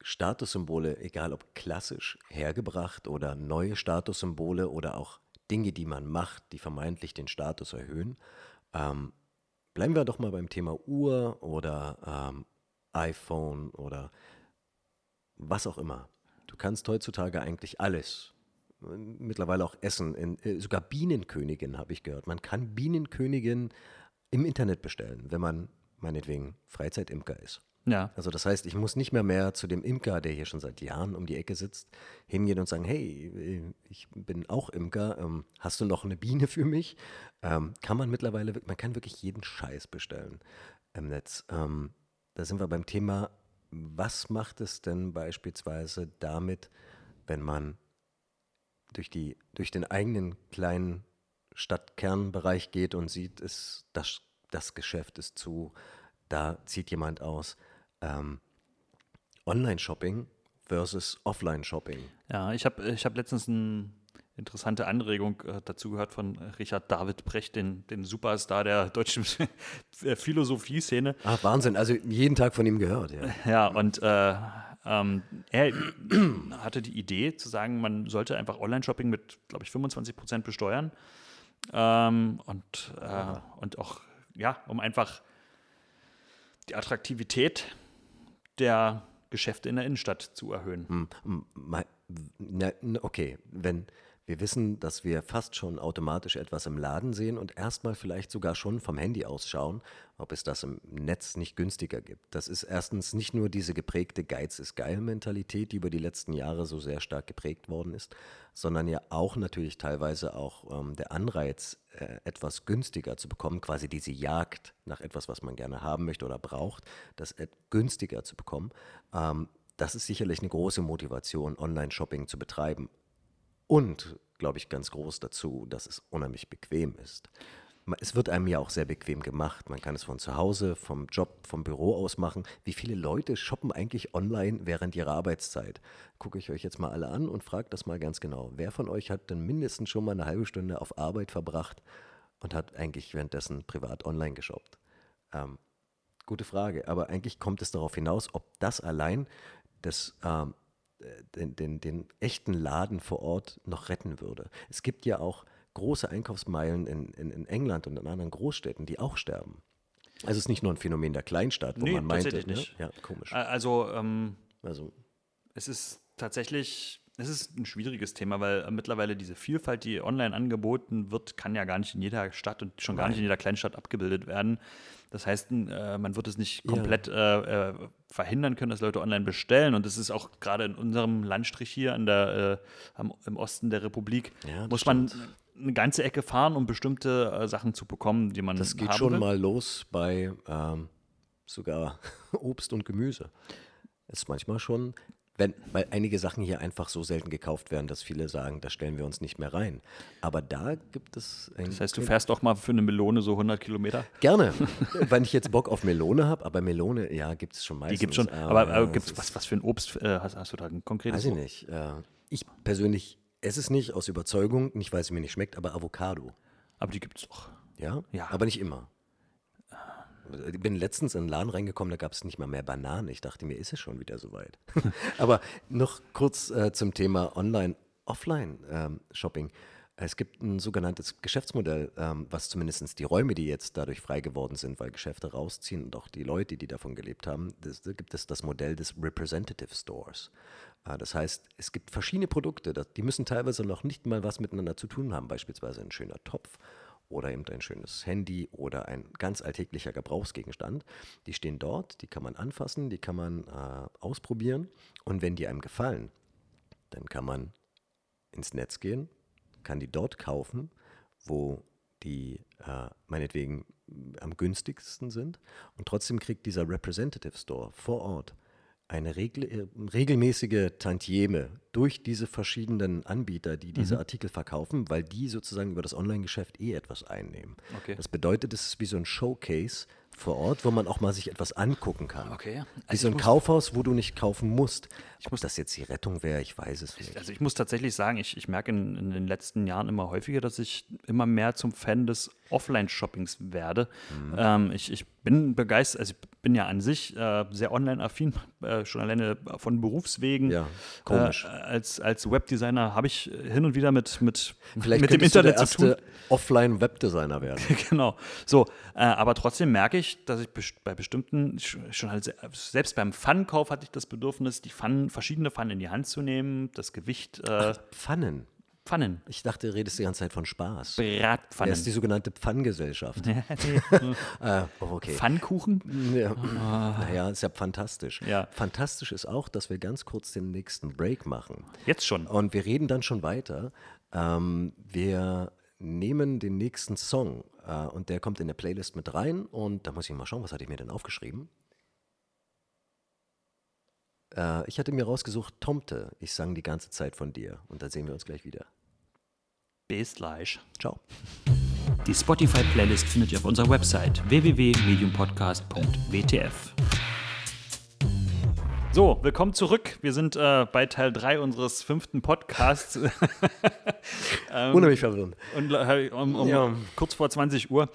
Statussymbole, egal ob klassisch hergebracht oder neue Statussymbole oder auch Dinge, die man macht, die vermeintlich den Status erhöhen. Ähm, bleiben wir doch mal beim Thema Uhr oder ähm, iPhone oder was auch immer. Du kannst heutzutage eigentlich alles. Mittlerweile auch essen. In, äh, sogar Bienenkönigin habe ich gehört. Man kann Bienenkönigin im Internet bestellen, wenn man meinetwegen Freizeitimker ist. Ja, Also das heißt, ich muss nicht mehr mehr zu dem Imker, der hier schon seit Jahren um die Ecke sitzt, hingehen und sagen, hey, äh, ich bin auch Imker, ähm, hast du noch eine Biene für mich? Ähm, kann man mittlerweile, man kann wirklich jeden Scheiß bestellen im Netz. Ähm, da sind wir beim Thema, was macht es denn beispielsweise damit, wenn man durch, die, durch den eigenen kleinen Stadtkernbereich geht und sieht, es, das, das Geschäft ist zu, da zieht jemand aus. Ähm, Online-Shopping versus Offline-Shopping. ja ich habe ich hab letztens eine interessante Anregung äh, dazu gehört von Richard David Brecht, den, den Superstar der deutschen (laughs) Philosophie-Szene. Ah, Wahnsinn. Also jeden Tag von ihm gehört, ja. (laughs) Ja, und äh, ähm, er (clears throat) hatte die Idee zu sagen, man sollte einfach Online-Shopping mit, glaube ich, 25 Prozent besteuern. Ähm, und, äh, und auch, ja, um einfach die Attraktivität der Geschäfte in der Innenstadt zu erhöhen. Hm, na, Okay, wenn wir wissen, dass wir fast schon automatisch etwas im Laden sehen und erstmal vielleicht sogar schon vom Handy ausschauen, ob es das im Netz nicht günstiger gibt. Das ist erstens nicht nur diese geprägte Geiz ist geil Mentalität, die über die letzten Jahre so sehr stark geprägt worden ist, sondern ja auch natürlich teilweise auch ähm, der Anreiz, äh, etwas günstiger zu bekommen, quasi diese Jagd nach etwas, was man gerne haben möchte oder braucht, das günstiger zu bekommen. Ähm, das ist sicherlich eine große Motivation, Online-Shopping zu betreiben. Und, glaube ich, ganz groß dazu, dass es unheimlich bequem ist. Es wird einem ja auch sehr bequem gemacht. Man kann es von zu Hause, vom Job, vom Büro aus machen. Wie viele Leute shoppen eigentlich online während ihrer Arbeitszeit? Gucke ich euch jetzt mal alle an und frage das mal ganz genau. Wer von euch hat denn mindestens schon mal eine halbe Stunde auf Arbeit verbracht und hat eigentlich währenddessen privat online geshoppt? Ähm, gute Frage. Aber eigentlich kommt es darauf hinaus, ob das allein das, ähm, äh, den, den, den echten Laden vor Ort noch retten würde. Es gibt ja auch große Einkaufsmeilen in, in, in England und in anderen Großstädten, die auch sterben. Also es ist nicht nur ein Phänomen der Kleinstadt, wo Nee, man meinte, tatsächlich ne? nicht. ja, komisch. Äh, Also, ähm, Also es ist tatsächlich, es ist ein schwieriges Thema, weil äh, mittlerweile diese Vielfalt, die online angeboten wird, kann ja gar nicht in jeder Stadt und schon gar nicht in jeder Kleinstadt abgebildet werden. Das heißt, äh, man wird es nicht Ja. komplett äh, äh, verhindern können, dass Leute online bestellen. Und das ist auch gerade in unserem Landstrich hier an der, im Osten der Republik, Ja, muss man eine ganze Ecke fahren, um bestimmte Sachen zu bekommen, die man das geht schon will. mal los bei ähm, sogar (laughs) Obst und Gemüse. Ist manchmal schon, wenn, weil einige Sachen hier einfach so selten gekauft werden, dass viele sagen, da stellen wir uns nicht mehr rein. Aber da gibt es ein Das heißt, du fährst auch mal für eine Melone so 100 Kilometer? Gerne, (laughs) wenn ich jetzt Bock auf Melone habe, aber Melone, ja, gibt es schon meistens. Die gibt schon. aber, Aber, aber es gibt's, was, was für ein Obst äh, hast, hast du da ein konkretes? Weiß ich nicht. Äh, ich persönlich esse es nicht aus Überzeugung, nicht weil es mir nicht schmeckt, aber Avocado. Aber die gibt es doch. Ja? Ja. Aber nicht immer. Ich bin letztens in einen Laden reingekommen, da gab es nicht mal mehr Bananen. Ich dachte mir, ist es schon wieder soweit. (laughs) Aber noch kurz äh, zum Thema Online-Offline-Shopping. es gibt ein sogenanntes Geschäftsmodell, ähm, was zumindest die Räume, die jetzt dadurch frei geworden sind, weil Geschäfte rausziehen und auch die Leute, die davon gelebt haben, das, da gibt es das Modell des Representative Stores. Äh, das heißt, es gibt verschiedene Produkte, die müssen teilweise noch nicht mal was miteinander zu tun haben, beispielsweise ein schöner Topf oder eben ein schönes Handy oder ein ganz alltäglicher Gebrauchsgegenstand. Die stehen dort, die kann man anfassen, die kann man äh, ausprobieren und wenn die einem gefallen, dann kann man ins Netz gehen, kann die dort kaufen, wo die äh, meinetwegen am günstigsten sind und trotzdem kriegt dieser Representative Store vor Ort eine regel äh, regelmäßige Tantieme durch diese verschiedenen Anbieter, die diese Artikel verkaufen, weil die sozusagen über das Online-Geschäft eh etwas einnehmen. Okay. Das bedeutet, es ist wie so ein Showcase vor Ort, wo man auch mal sich etwas angucken kann. Okay. Wie Also so ich ein muss- Kaufhaus, wo du nicht kaufen musst. Ob das jetzt die Rettung wäre, ich weiß es nicht. Also ich muss tatsächlich sagen, ich, ich merke in, in den letzten Jahren immer häufiger, dass ich immer mehr zum Fan des Offline-Shoppings werde. Mhm. Ähm, ich, ich bin begeistert, also ich bin ja an sich äh, sehr online-affin, (laughs) äh, schon alleine von Berufswegen. Ja, komisch. Äh, als, als Webdesigner habe ich hin und wieder mit, mit, Vielleicht mit dem könntest du der Internet zu tun. erste Offline-Webdesigner werden. (laughs) genau. So, äh, aber trotzdem merke ich, dass ich best bei bestimmten, sch- schon halt se- selbst beim Pfannenkauf hatte ich das Bedürfnis, die Pfannen, verschiedene Pfannen in die Hand zu nehmen, das Gewicht, äh, Pfannen. Pfannen, Ich dachte, du redest die ganze Zeit von Spaß. Bratpfannen. Das ist die sogenannte Pfanngesellschaft. (laughs) Äh, (laughs) oh, okay. Pfannkuchen? Ja. Naja, ist ja fantastisch. Ja. Fantastisch ist auch, dass wir ganz kurz den nächsten Break machen. Jetzt schon. Und wir reden dann schon weiter. Ähm, wir nehmen den nächsten Song äh, und der kommt in der Playlist mit rein. Und da muss ich mal schauen, was hatte ich mir denn aufgeschrieben? Äh, ich hatte mir rausgesucht, Tomte, ich sang die ganze Zeit von dir. Und da sehen wir uns gleich wieder. Bis gleich. Ciao. Die Spotify-Playlist findet ihr auf unserer Website www.mediumpodcast.wtf. So, willkommen zurück. Wir sind äh, bei Teil 3 unseres fünften Podcasts. (laughs) Unheimlich verwirrend. Und äh, um, um Ja. kurz vor 20 Uhr.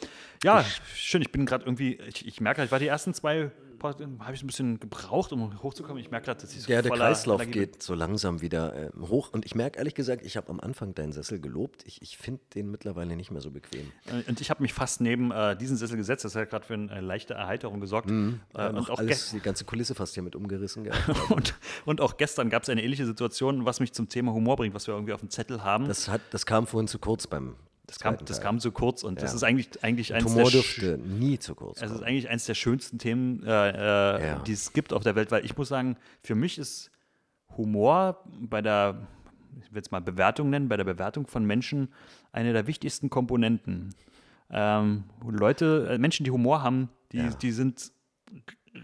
Ja, schön. Ich bin gerade irgendwie, ich, ich merke, ich war die ersten zwei, habe ich ein bisschen gebraucht, um hochzukommen. Ich merke gerade, dass ich so Ja, der Kreislauf Energie bin. geht so langsam wieder äh, hoch. Und ich merke ehrlich gesagt, ich habe am Anfang deinen Sessel gelobt. Ich, ich finde den mittlerweile nicht mehr so bequem. Äh, Und ich habe mich fast neben äh, diesen Sessel gesetzt. Das hat gerade für eine leichte Erheiterung gesorgt. Äh, Ja, und, auch alles, die ganze Kulisse fast hier mit umgerissen. (laughs) und, und auch gestern gab es eine ähnliche Situation, was mich zum Thema Humor bringt, was wir irgendwie auf dem Zettel haben. Das, hat, das kam vorhin zu kurz beim kam, zweiten das kam zu kurz und das Ja. ist eigentlich, eigentlich eins Humor der dürfte nie zu kurz Es ist eigentlich eines der schönsten Themen, äh, äh, Ja. die es gibt auf der Welt, weil ich muss sagen, für mich ist Humor bei der, ich will es mal Bewertung nennen, bei der Bewertung von Menschen eine der wichtigsten Komponenten. Ähm, Leute, äh, Menschen, die Humor haben, die, Ja. die sind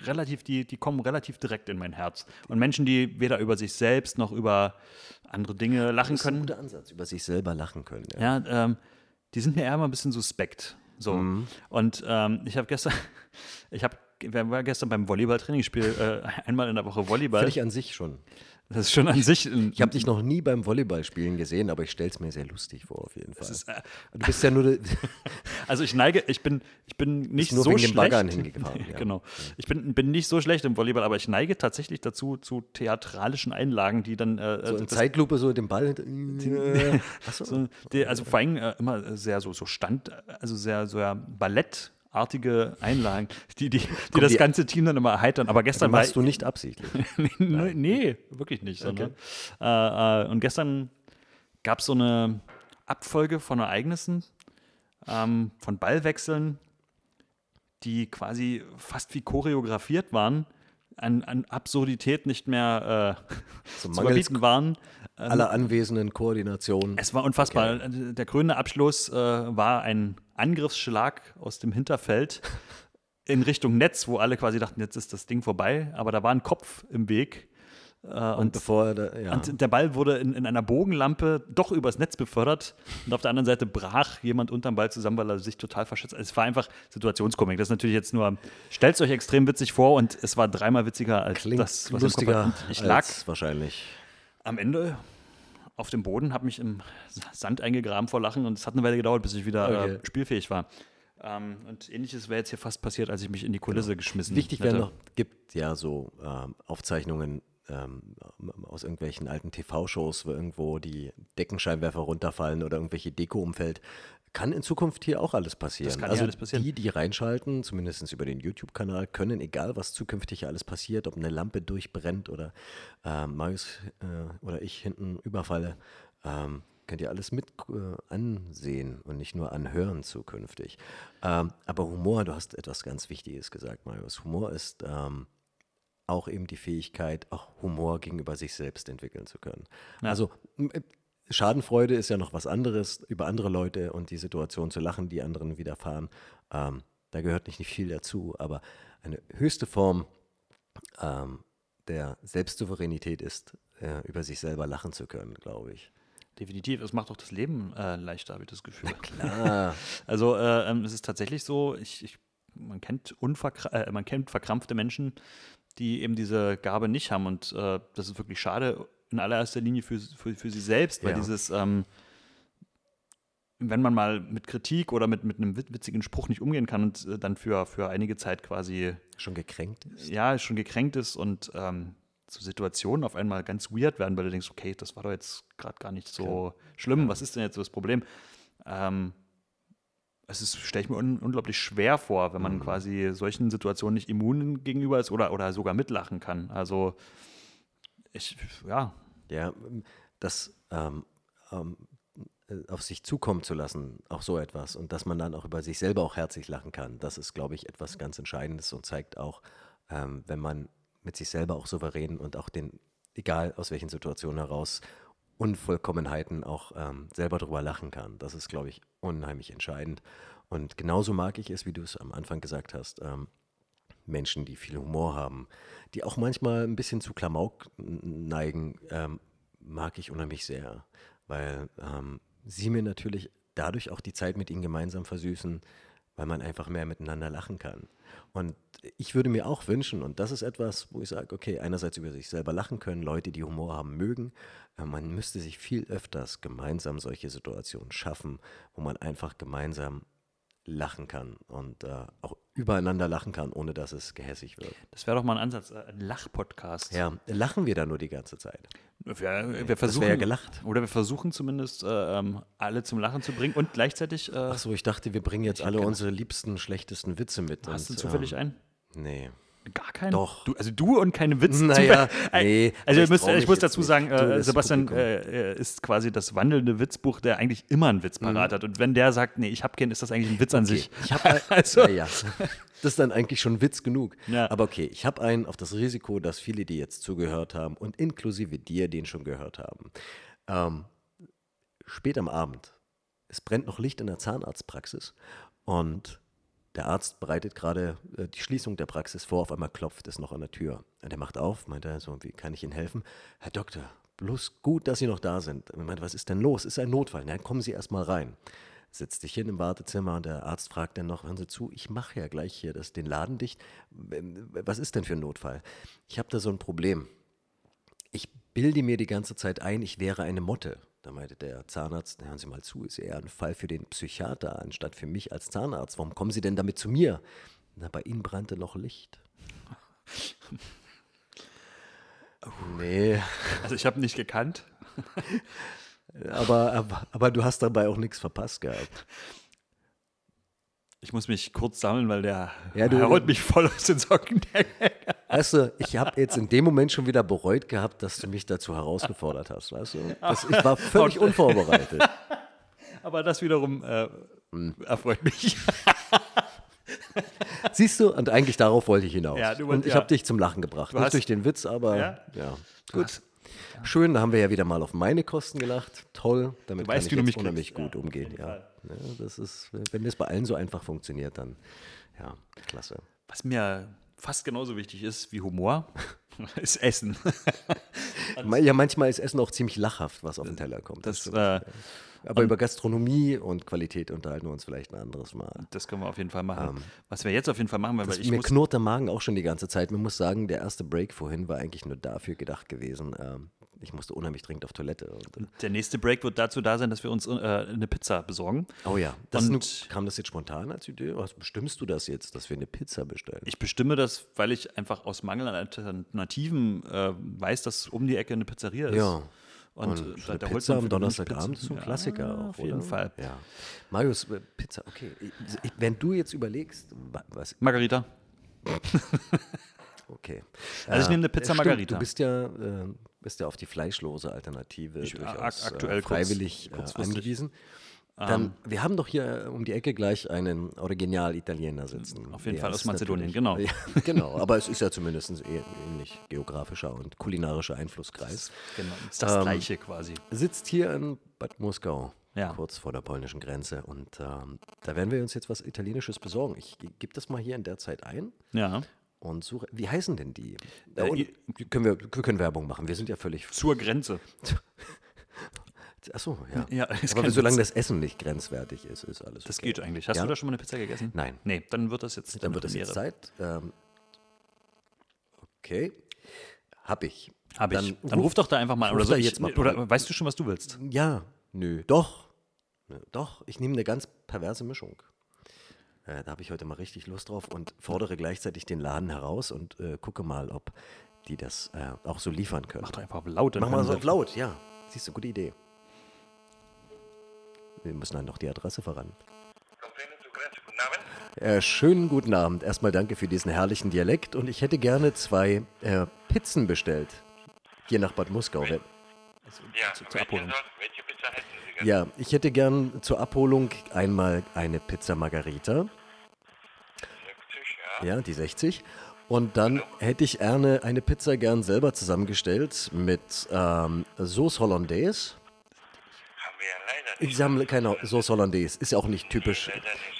relativ, die, die kommen relativ direkt in mein Herz. Und Menschen, die weder über sich selbst noch über andere Dinge lachen Das ist ein können, guter Ansatz, über sich selber lachen können. Ja. ja, ähm, die sind mir eher immer ein bisschen suspekt. So. Mhm. Und ähm, ich habe gestern, (laughs) ich habe, wir waren gestern beim Volleyballtraining, ich spiele äh, einmal in der Woche Volleyball. Finde ich an sich schon. Das ist schon an sich. Ich habe dich noch nie beim Volleyballspielen gesehen, aber ich stelle es mir sehr lustig vor, auf jeden Fall. ist, äh, du bist ja nur, (laughs) Also ich neige, ich bin, ich bin nicht nur so wegen den schlecht. Baggern hingefahren, (laughs) ja. Genau. Ich bin, bin nicht so schlecht im Volleyball, aber ich neige tatsächlich dazu zu theatralischen Einlagen, die dann äh, so in Zeitlupe so den Ball. (laughs) Achso. so, die, also vor allem äh, immer sehr so, so Stand, also sehr, sehr Ballettartige Einlagen, die, die, die das die- ganze Team dann immer erheitern. Aber gestern war machst du nicht absichtlich. (laughs) nee, nee, wirklich nicht. Sondern, äh, äh, und gestern gab es so eine Abfolge von Ereignissen, ähm, von Ballwechseln, die quasi fast wie choreografiert waren, an, an Absurdität nicht mehr äh, So (laughs) zu überbieten waren. Ähm, aller anwesenden Koordination. es war unfassbar. Der krönende Abschluss äh, war ein Angriffsschlag aus dem Hinterfeld in Richtung Netz, wo alle quasi dachten, jetzt ist das Ding vorbei. Aber da war ein Kopf im Weg. Äh, Und bevor er da, ja. und der Ball wurde in, in einer Bogenlampe doch übers Netz befördert. Und auf der anderen Seite brach jemand unterm Ball zusammen, weil er sich total verschätzt. Es war einfach Situationskomik. Das ist natürlich jetzt nur, stellt es euch extrem witzig vor und es war dreimal witziger als klingt das, was lustiger Und Ich lag wahrscheinlich. am Ende auf dem Boden, habe mich im Sand eingegraben vor Lachen und es hat eine Weile gedauert, bis ich wieder Okay. äh, spielfähig war. Ähm, und ähnliches wäre jetzt hier fast passiert, als ich mich in die Kulisse geschmissen Wichtig hätte. wäre noch, gibt ja so ähm, Aufzeichnungen ähm, aus irgendwelchen alten TV-Shows, wo irgendwo die Deckenscheinwerfer runterfallen oder irgendwelche Deko umfällt. Kann in Zukunft hier auch alles passieren. Das kann also alles passieren. die, die reinschalten, zumindest über den YouTube-Kanal, können, egal was zukünftig hier alles passiert, ob eine Lampe durchbrennt oder äh, Marius äh, oder ich hinten überfalle, ähm, könnt ihr alles mit äh, ansehen und nicht nur anhören zukünftig. Ähm, aber Humor, du hast etwas ganz Wichtiges gesagt, Marius. Humor ist ähm, auch eben die Fähigkeit, auch Humor gegenüber sich selbst entwickeln zu können. Also m- äh, Schadenfreude ist ja noch was anderes, über andere Leute und die Situation zu lachen, die anderen widerfahren. Ähm, da gehört nicht viel dazu, aber eine höchste Form ähm, der Selbstsouveränität ist, äh, über sich selber lachen zu können, glaube ich. Definitiv, es macht auch das Leben äh, leichter, habe ich das Gefühl. Ah, (laughs) Also äh, ähm, es ist tatsächlich so, ich, ich, man, kennt äh, man kennt verkrampfte Menschen, die eben diese Gabe nicht haben und äh, das ist wirklich schade in allererster Linie für, für, für sie selbst, weil Ja. dieses, ähm, wenn man mal mit Kritik oder mit, mit einem wit- witzigen Spruch nicht umgehen kann und äh, dann für, für einige Zeit quasi schon gekränkt ist. ja, schon gekränkt ist und ähm, so Situationen auf einmal ganz weird werden, weil du denkst, okay, das war doch jetzt gerade gar nicht so schlimm, was ist denn jetzt so das Problem? Ähm, es stelle ich mir un unglaublich schwer vor, wenn man Mhm. quasi solchen Situationen nicht immun gegenüber ist oder, oder sogar mitlachen kann. Also ich, ja, Ja, das ähm, ähm, äh, auf sich zukommen zu lassen, auch so etwas. Und dass man dann auch über sich selber auch herzlich lachen kann, das ist, glaube ich, etwas ganz Entscheidendes und zeigt auch, ähm, wenn man mit sich selber auch souverän und auch den, egal aus welchen Situationen heraus, Unvollkommenheiten auch ähm, selber drüber lachen kann. Das ist, glaube ich, unheimlich entscheidend. Und genauso mag ich es, wie du es am Anfang gesagt hast, ähm, Menschen, die viel Humor haben, die auch manchmal ein bisschen zu Klamauk neigen, ähm, mag ich unheimlich sehr, weil ähm, sie mir natürlich dadurch auch die Zeit mit ihnen gemeinsam versüßen, weil man einfach mehr miteinander lachen kann. Und ich würde mir auch wünschen, und das ist etwas, wo ich sage, okay, einerseits über sich selber lachen können, Leute, die Humor haben mögen, äh, man müsste sich viel öfters gemeinsam solche Situationen schaffen, wo man einfach gemeinsam lachen kann und äh, auch übereinander lachen kann, ohne dass es gehässig wird. das wäre doch mal ein Ansatz, äh, ein Lachpodcast. Ja, lachen wir da nur die ganze Zeit. Wir, wir das versuchen ja gelacht. Oder wir versuchen zumindest äh, ähm, alle zum Lachen zu bringen und gleichzeitig äh, Ach so, ich dachte, wir bringen jetzt alle unsere liebsten, schlechtesten Witze mit. hast du und, zufällig ähm, einen? Nee. Gar keinen? Doch. Du, also du und keine Witze. Naja, (laughs) nee, Also ich mich ich muss dazu sagen, äh, Sebastian äh, äh, ist quasi das wandelnde Witzbuch, der eigentlich immer einen Witz parat hat. Und wenn der sagt, nee, ich hab keinen, ist das eigentlich ein Witz an Mhm. Okay, sich. Ich habe (laughs) Also- also, ja, das ist dann eigentlich schon Witz genug. Ja. Aber okay, ich habe einen auf das Risiko, dass viele, die jetzt zugehört haben und inklusive dir, den schon gehört haben. Ähm, spät am Abend, es brennt noch Licht in der Zahnarztpraxis und der Arzt bereitet gerade äh, die Schließung der Praxis vor, auf einmal klopft es noch an der Tür. Und er macht auf, meint er so, wie kann ich Ihnen helfen? Herr Doktor, bloß gut, dass Sie noch da sind. Er meint, was ist denn los? Ist ein Notfall? Na, kommen Sie erst mal rein. Setzt sich hin im Wartezimmer und der Arzt fragt dann noch, hören Sie zu, ich mache ja gleich hier das, den Laden dicht. Was ist denn für ein Notfall? Ich habe da so ein Problem. Ich bilde mir die ganze Zeit ein, ich wäre eine Motte. Da meinte der Zahnarzt, hören Sie mal zu, ist eher ein Fall für den Psychiater anstatt für mich als Zahnarzt. Warum kommen Sie denn damit zu mir? Na, bei Ihnen brannte noch Licht. nee, Also ich habe nicht gekannt. (laughs) aber, aber, aber du hast dabei auch nichts verpasst gehabt. Ich muss mich kurz sammeln, weil der Ja, du- holt mich voll aus den Socken. (laughs) Weißt du, ich habe jetzt in dem Moment schon wieder bereut gehabt, dass du mich dazu herausgefordert hast. Weißt du? Das, ich war völlig unvorbereitet. (laughs) Aber das wiederum äh, Hm. erfreut mich. (laughs) Siehst du, und eigentlich darauf wollte ich hinaus. Ja, du und ich ja. habe dich zum Lachen gebracht. Nicht hast- durch den Witz, aber Ja? ja. Gut. Schön, da haben wir ja wieder mal auf meine Kosten gelacht. Toll, damit Du weißt, kann du ich jetzt mich unheimlich gut umgehen. ja, das ist, wenn das bei allen so einfach funktioniert, dann ja, klasse. Was mir fast genauso wichtig ist wie Humor, (laughs) ist Essen. (laughs) Ja, manchmal ist Essen auch ziemlich lachhaft, was auf den Teller kommt. Das, stimmt. äh, aber über Gastronomie und Qualität unterhalten wir uns vielleicht ein anderes Mal. das können wir auf jeden Fall machen. Was wir jetzt auf jeden Fall machen, weil Das, ich mir knurrt der Magen auch schon die ganze Zeit. Man muss sagen, der erste Break vorhin war eigentlich nur dafür gedacht gewesen. Ähm, ich musste unheimlich dringend auf Toilette. Und, äh, der nächste Break wird dazu da sein, dass wir uns äh, eine Pizza besorgen. oh ja, das Und- kam das jetzt spontan als Idee? Was bestimmst du das jetzt, dass wir eine Pizza bestellen? Ich bestimme das, weil ich einfach aus Mangel an Alternativen äh, weiß, dass um die Ecke eine Pizzeria ist. ja. Und, Und, äh, so da- eine da holt Pizza am Donnerstagabend ist ein Ja, Klassiker auch, auf jeden oder? Fall. Ja. Marius, äh, Pizza, okay. Ich- Wenn du jetzt überlegst, wa- was, Margarita. (laughs) okay. Also ich nehme eine Pizza stimmt, Margarita. Du bist ja, äh, bist ja auf die fleischlose Alternative Ich- durchaus ak- aktuell äh, kurz- freiwillig äh, kurzfristig. Ähm. angewiesen. Dann, wir haben doch hier äh, um die Ecke gleich einen Original-Italiener sitzen. Auf jeden Der Fall aus ist Mazedonien, genau. (laughs) Ja, genau, aber es ist ja zumindest ein ähnlich geografischer und kulinarischer Einflusskreis. Genau, ist das Ähm, gleiche quasi. Sitzt hier in Bad Muskau, Ja. kurz vor der polnischen Grenze. Und ähm, da werden wir uns jetzt was Italienisches besorgen. Ich gebe das mal hier in der Zeit ein Ja. Und suche. Wie heißen denn die? Äh, i- können wir, wir können Werbung machen. Wir sind ja völlig. Zur Grenze. (laughs) Achso, ja. Ja, Aber solange das Essen nicht grenzwertig ist, ist alles. Das okay. geht eigentlich. Hast Ja? du da schon mal eine Pizza gegessen? Nein. Nee, dann wird das jetzt Dann eine wird es jetzt. Zeit. Ähm, okay. Hab ich. Hab ich. Dann Dann, ruf doch da einfach mal an. Oder, so, da ich, jetzt mal oder an. weißt du schon, was du willst? Ja, nö, doch. Doch, ich nehme eine ganz perverse Mischung. Äh, da habe ich heute mal richtig Lust drauf und fordere gleichzeitig den Laden heraus und äh, gucke mal, ob die das äh, auch so liefern können. Mach doch einfach auf laut. Mach mal so auf laut, ja. Siehst du, gute Idee. Wir müssen dann noch die Adresse voran. Complainant zu Grenze. Guten Abend. Äh, schönen guten Abend. Erstmal danke für diesen herrlichen Dialekt und ich hätte gerne zwei äh, Pizzen bestellt. Hier nach Bad Muskau. Wer- Ja, Zur- zur welche, Abholung. Sorte, welche Pizza hätten Sie gerne? Ja, ich hätte gern zur Abholung einmal eine Pizza Margarita. 60, ja. Die 60. Und dann hätte ich gerne eine Pizza gern selber zusammengestellt mit ähm, Sauce Hollandaise. Haben wir ja leider nicht. Ich sammle keine Sauce Hollandaise. Ist ja auch nicht typisch.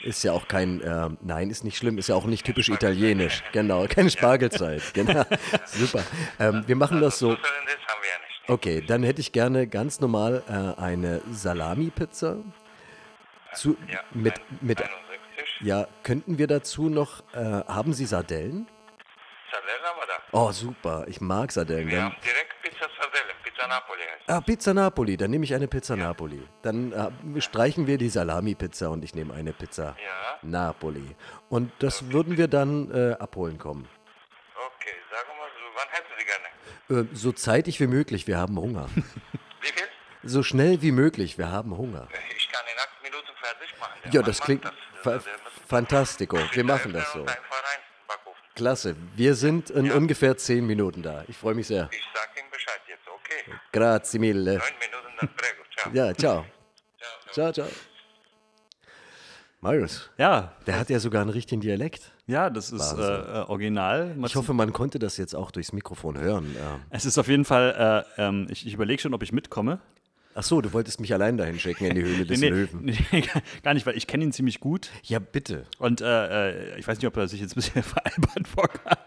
Ist ja auch kein, ähm, nein, ist nicht schlimm. Ist ja auch nicht typisch italienisch. Genau, keine Spargelzeit. (laughs) Genau. Super. Ähm, wir machen das so. Haben. Okay, dann hätte ich gerne ganz normal äh, eine Salami-Pizza. Zu, mit, mit, 61. ja, könnten wir dazu noch, äh, haben Sie Sardellen? Sardellen haben wir da. Oh, super, ich mag Sardellen. Wir Dann, haben direkt Pizza Sardellen. Pizza Napoli heißt ah, Pizza Napoli, dann nehme ich eine Pizza Napoli. Dann äh, streichen wir die Salami-Pizza und ich nehme eine Pizza Ja. Napoli. Und das würden wir dann äh, abholen kommen. Okay, sagen wir so, wann hätten Sie gerne? Äh, so zeitig wie möglich, wir haben Hunger. (laughs) Wie viel? so schnell wie möglich, wir haben Hunger. (laughs) Der Ja, das klingt das. fa Der muss- fantastico. Wir machen das so. Klasse. Wir sind in ungefähr zehn Minuten da. Ich freue mich sehr. Ich sag Ihnen Bescheid jetzt, okay? Grazie mille. Neun Minuten, dann prego. Ciao. Ja, ciao. Ciao. Ciao, ciao. Marius, Ja, der hat ja sogar einen richtigen Dialekt. ja, das ist äh, äh, original. Ich hoffe, man konnte das jetzt auch durchs Mikrofon hören. Ähm, es ist auf jeden Fall, äh, ähm, ich, ich überlege schon, ob ich mitkomme. Ach so, du wolltest mich allein dahin schicken in die Höhle des nee, Löwen. nee, (laughs) gar nicht, weil ich kenne ihn ziemlich gut. Ja, bitte. Und äh, äh, ich weiß nicht, ob er sich jetzt ein bisschen (laughs) veralbert vorkam.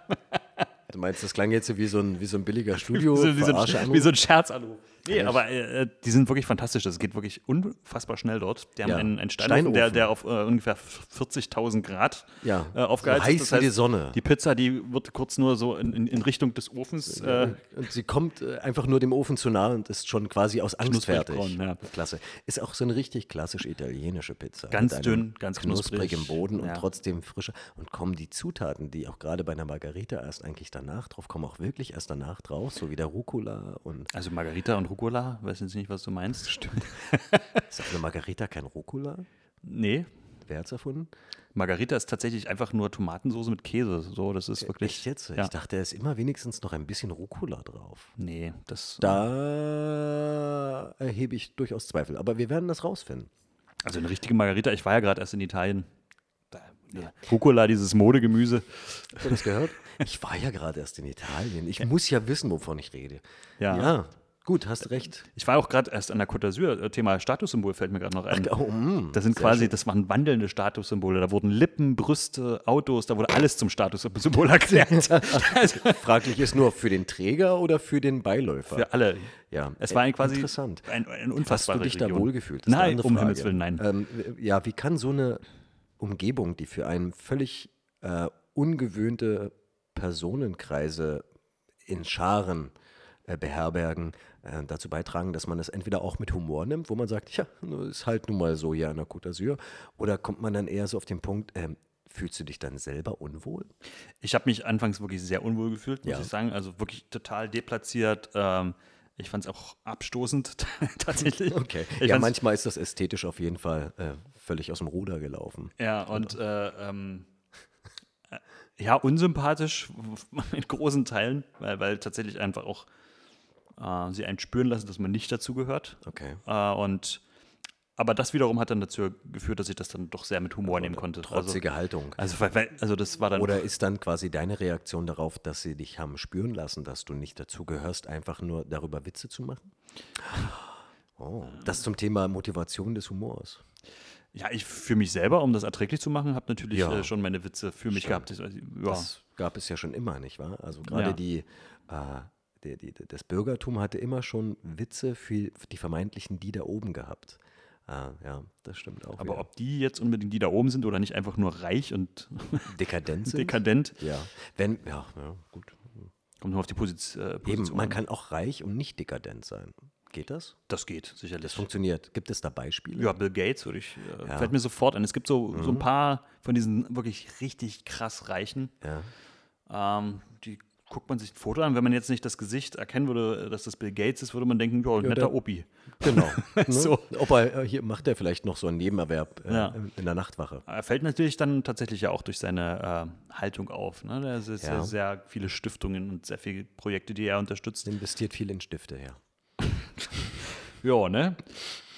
Du meinst, das klang jetzt so wie so ein, wie so ein billiger (laughs) Studio so, wie, so ein, wie so ein Scherzanruf. Nee, Ja. aber äh, die sind wirklich fantastisch. Das geht wirklich unfassbar schnell dort. Die haben Ja. einen, einen Steinofen, der, Steinofen. der auf äh, ungefähr 40.000 Grad Ja, äh, aufgeheizt so heiß ist. wie die Sonne. Die Pizza, die wird kurz nur so in, in, in Richtung des Ofens. Äh, Und sie kommt äh, einfach nur dem Ofen zu nah und ist schon quasi aus Angst fertig. braun, ja. Klasse. Ist auch so eine richtig klassisch italienische Pizza. Ganz dünn, ganz knusprig knusprig. im Boden und trotzdem frischer. Und kommen die Zutaten, die auch gerade bei einer Margarita erst eigentlich danach drauf kommen, auch wirklich erst danach drauf, so wie der Rucola und also Margarita und Rucola, weiß jetzt nicht, was du meinst. Stimmt. (laughs) ist auf eine Margarita kein Rucola? Nee. Wer hat's erfunden? Margarita ist tatsächlich einfach nur Tomatensoße mit Käse. So, das ist wirklich. Echt jetzt? Ja. Ich dachte, da ist immer wenigstens noch ein bisschen Rucola drauf. Nee, das. Da erhebe ich durchaus Zweifel. Aber wir werden das rausfinden. Also eine richtige Margarita, ich war ja gerade erst in Italien. Nee. Rucola, dieses Modegemüse. Habt ihr das gehört? Ich war ja gerade erst in Italien. Ich muss ja wissen, wovon ich rede. Ja. Ja, gut, hast recht. Ich war auch gerade erst an der Côte d'Azur. Äh, Thema Statussymbol fällt mir gerade noch ein. Oh, mm, Das sind quasi, schön. das waren wandelnde Statussymbole. Da wurden Lippen, Brüste, Autos, da wurde alles zum Statussymbol (laughs) erklärt. also (laughs) Fraglich ist nur für den Träger oder für den Beiläufer. für alle. Ja, Es war ein quasi interessant. ein, ein Hast du dich da Region. wohlgefühlt? Das Nein, um. Himmels Willen, nein. Ähm, ja, wie kann so eine Umgebung, die für einen völlig äh, ungewöhnte Personenkreise in Scharen äh, beherbergen, äh, dazu beitragen, dass man es entweder auch mit Humor nimmt, wo man sagt, ja, ist halt nun mal so hier an der Côte d'Azur, oder kommt man dann eher so auf den Punkt, ähm, fühlst du dich dann selber unwohl? Ich habe mich anfangs wirklich sehr unwohl gefühlt, muss Ja. ich sagen. Also wirklich total deplatziert. Ähm, ich fand es auch abstoßend, (laughs) tatsächlich. Okay. Ich ja, manchmal ist das ästhetisch auf jeden Fall äh, völlig aus dem Ruder gelaufen. Ja, und äh, ähm, äh, ja, unsympathisch (laughs) in großen Teilen, weil, weil tatsächlich einfach auch äh, sie einen spüren lassen, dass man nicht dazugehört. Okay. Äh, und aber das wiederum hat dann dazu geführt, dass ich das dann doch sehr mit Humor nehmen konnte. Trotzige Haltung. Also, also, weil, also das war dann Oder ist dann quasi deine Reaktion darauf, dass sie dich haben spüren lassen, dass du nicht dazugehörst, einfach nur darüber Witze zu machen? (sighs) Oh, das zum Thema Motivation des Humors. ja, ich für mich selber, um das erträglich zu machen, habe natürlich Ja. äh, schon meine Witze für mich gehabt. Ich, also, ja. Das gab es ja schon immer, nicht wahr? Also gerade Ja. die, äh, die, die, das Bürgertum hatte immer schon Witze für die vermeintlichen die da oben gehabt. Ah, ja, das stimmt auch. Aber wieder. ob die jetzt unbedingt die da oben sind oder nicht einfach nur reich und (laughs) dekadent sind? dekadent, ja. Wenn, ja, ja, gut. kommt nur auf die Posi- äh, Position. Eben, man an. kann auch reich und nicht dekadent sein. Geht das? Das geht, sicherlich. Das funktioniert. Gibt es da Beispiele? Ja, Bill Gates würde ich, äh, Ja. Mhm. fällt mir sofort an. Es gibt so, so ein paar von diesen wirklich richtig krass Reichen, Ja. ähm, die guckt man sich ein Foto an. Wenn man jetzt nicht das Gesicht erkennen würde, äh, dass das Bill Gates ist, würde man denken, ja, netter der- Opi. Genau. (laughs) ne? So. Ob er, äh, hier macht er vielleicht noch so einen Nebenerwerb äh, Ja. in- der Nachtwache. Er fällt natürlich dann tatsächlich ja auch durch seine äh, Haltung auf. Ne? Da sind Ja. ja. sehr viele Stiftungen und sehr viele Projekte, die er unterstützt. Investiert viel in Stifte, ja. (laughs) Ja, ne?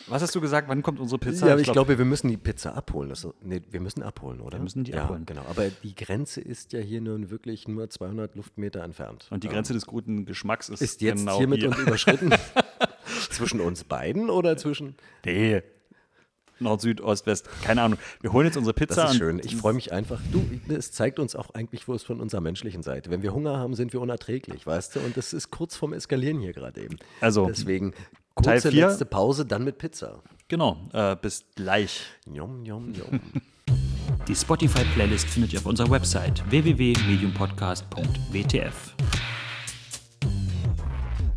Was hast du gesagt? Wann kommt unsere Pizza? ja, aber ich glaube, wir müssen die Pizza abholen. Das, nee, wir müssen abholen, oder? Wir müssen die ja, abholen. genau. Aber die Grenze ist ja hier nun wirklich nur 200 Luftmeter entfernt. Und die Grenze des guten Geschmacks ist, ist jetzt genau hiermit hier. und überschritten. (laughs) (laughs) zwischen uns beiden oder zwischen. Nee. Nord, Süd, Ost, West, keine Ahnung. Wir holen jetzt unsere Pizza. Das ist schön. Ich freue mich einfach. Du, es zeigt uns auch eigentlich, wo es von unserer menschlichen Seite. Wenn wir Hunger haben, sind wir unerträglich, weißt du? Und das ist kurz vorm Eskalieren hier gerade eben. Also, Deswegen Teil kurze vier. letzte Pause, dann mit Pizza. Genau, äh, bis gleich. Njom, njom, njom. Die Spotify-Playlist findet ihr auf unserer Website www.mediumpodcast.wtf.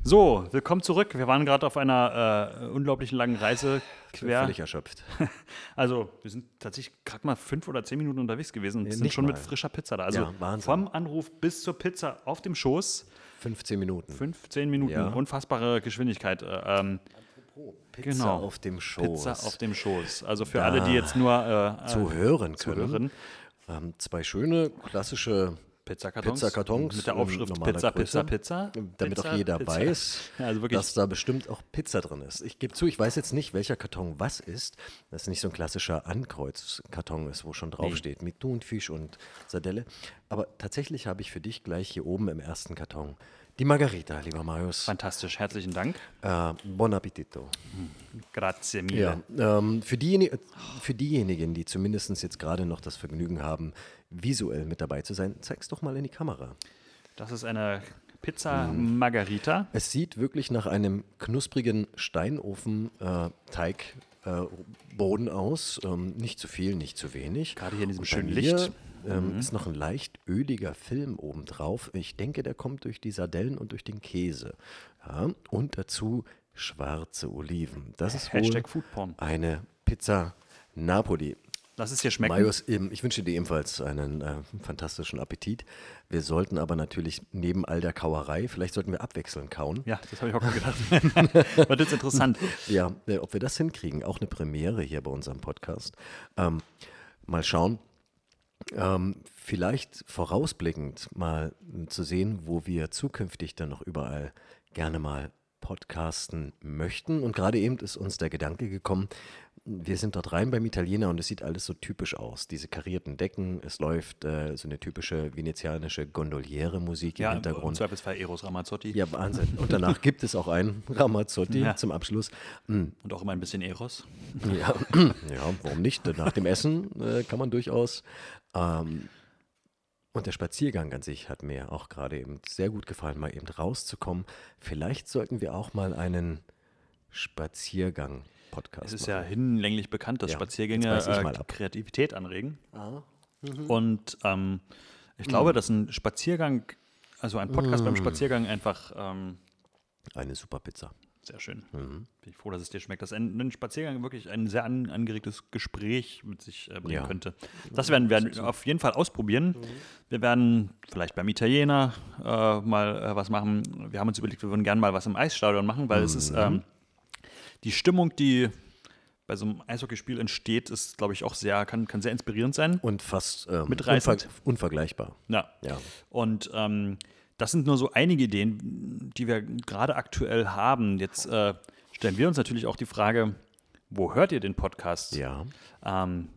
So, willkommen zurück. Wir waren gerade auf einer äh, unglaublich langen Reise quer. Völlig erschöpft. (laughs) Also, wir sind tatsächlich gerade mal fünf oder zehn Minuten unterwegs gewesen und sind nicht schon mit mal. frischer Pizza da. Also Ja, Wahnsinn. vom Anruf bis zur Pizza auf dem Schoß, 15 Minuten. 15 Minuten, Ja. unfassbare Geschwindigkeit. Äh, ähm, Pizza genau. auf dem Schoß. Pizza auf dem Schoß. Also für Da alle, die jetzt nur äh, zu hören zu können. hören. Ähm, zwei schöne klassische Pizzakartons. Pizzakartons Mit der Aufschrift Pizza, Größe. Pizza, Pizza. damit Pizza, auch jeder Pizza. weiß, Ja, also dass da bestimmt auch Pizza drin ist. Ich gebe zu, ich weiß jetzt nicht, welcher Karton was ist. Das ist nicht so ein klassischer Ankreuzkarton ist, wo schon draufsteht mit Thunfisch und Sardelle. Aber tatsächlich habe ich für dich gleich hier oben im ersten Karton Die Margarita, lieber Marius. Fantastisch, herzlichen Dank. Äh, buon appetito. Grazie mille. Ja, ähm, für, diejenigen, für diejenigen, die zumindest jetzt gerade noch das Vergnügen haben, visuell mit dabei zu sein, zeig's doch mal in die Kamera. Das ist eine Pizza Margarita. Es sieht wirklich nach einem knusprigen Steinofen-Teigboden aus. Ähm, nicht zu viel, nicht zu wenig. Gerade hier in diesem Und schönen Licht. Ähm, Ist noch ein leicht öliger Film obendrauf. Ich denke, der kommt durch die Sardellen und durch den Käse. Ja, und dazu schwarze Oliven. Das ist wohl Foodporn. eine Pizza Napoli. Lass es hier schmecken. Marius, ähm, ich wünsche dir ebenfalls einen äh, fantastischen Appetit. Wir sollten aber natürlich neben all der Kauerei, vielleicht sollten wir abwechselnd kauen. Ja, das habe ich auch gerade gedacht. (laughs) (laughs) Wird jetzt interessant. Ja, äh, ob wir das hinkriegen, auch eine Premiere hier bei unserem Podcast. Ähm, mal schauen. Ähm, vielleicht vorausblickend mal zu sehen, wo wir zukünftig dann noch überall gerne mal podcasten möchten. Und gerade eben ist uns der Gedanke gekommen, wir sind dort rein beim Italiener und es sieht alles so typisch aus. Diese karierten Decken, es läuft äh, so eine typische venezianische Gondoliere-Musik Ja, im im Hintergrund. Zweifelsfall Eros Ramazzotti. Ja, Wahnsinn. Und danach gibt es auch einen (laughs) Ramazzotti Ja. zum Abschluss. Mm, Und auch immer ein bisschen Eros. ja, (laughs) ja, warum nicht? Nach dem Essen äh, kann man durchaus. Ähm, und der Spaziergang an sich hat mir auch gerade eben sehr gut gefallen, mal eben rauszukommen. Vielleicht sollten wir auch mal einen Spaziergang-Podcast Es ist machen. ja hinlänglich bekannt, dass Ja, Spaziergänge äh. Kreativität anregen. Mhm. Und ähm, ich glaube, dass ein Spaziergang, also ein Podcast beim Spaziergang einfach ähm, Eine super Pizza. sehr schön. Mhm. Bin ich froh, dass es dir schmeckt, dass ein, ein Spaziergang wirklich ein sehr an, angeregtes Gespräch mit sich äh, bringen Ja. könnte. Das werden wir auf jeden Fall ausprobieren. Wir werden vielleicht beim Italiener äh, mal äh, was machen. Wir haben uns überlegt, wir würden gerne mal was im Eisstadion machen, weil es ist ähm, die Stimmung, die bei so einem Eishockeyspiel entsteht, ist, glaube ich, auch sehr, kann, kann sehr inspirierend sein. Und fast ähm, Mitreißend. unver unvergleichbar. Ja. Ja. Und ähm, das sind nur so einige Ideen, die wir gerade aktuell haben. Jetzt äh, stellen wir uns natürlich auch die Frage, wo hört ihr den Podcast? Ja. Ähm,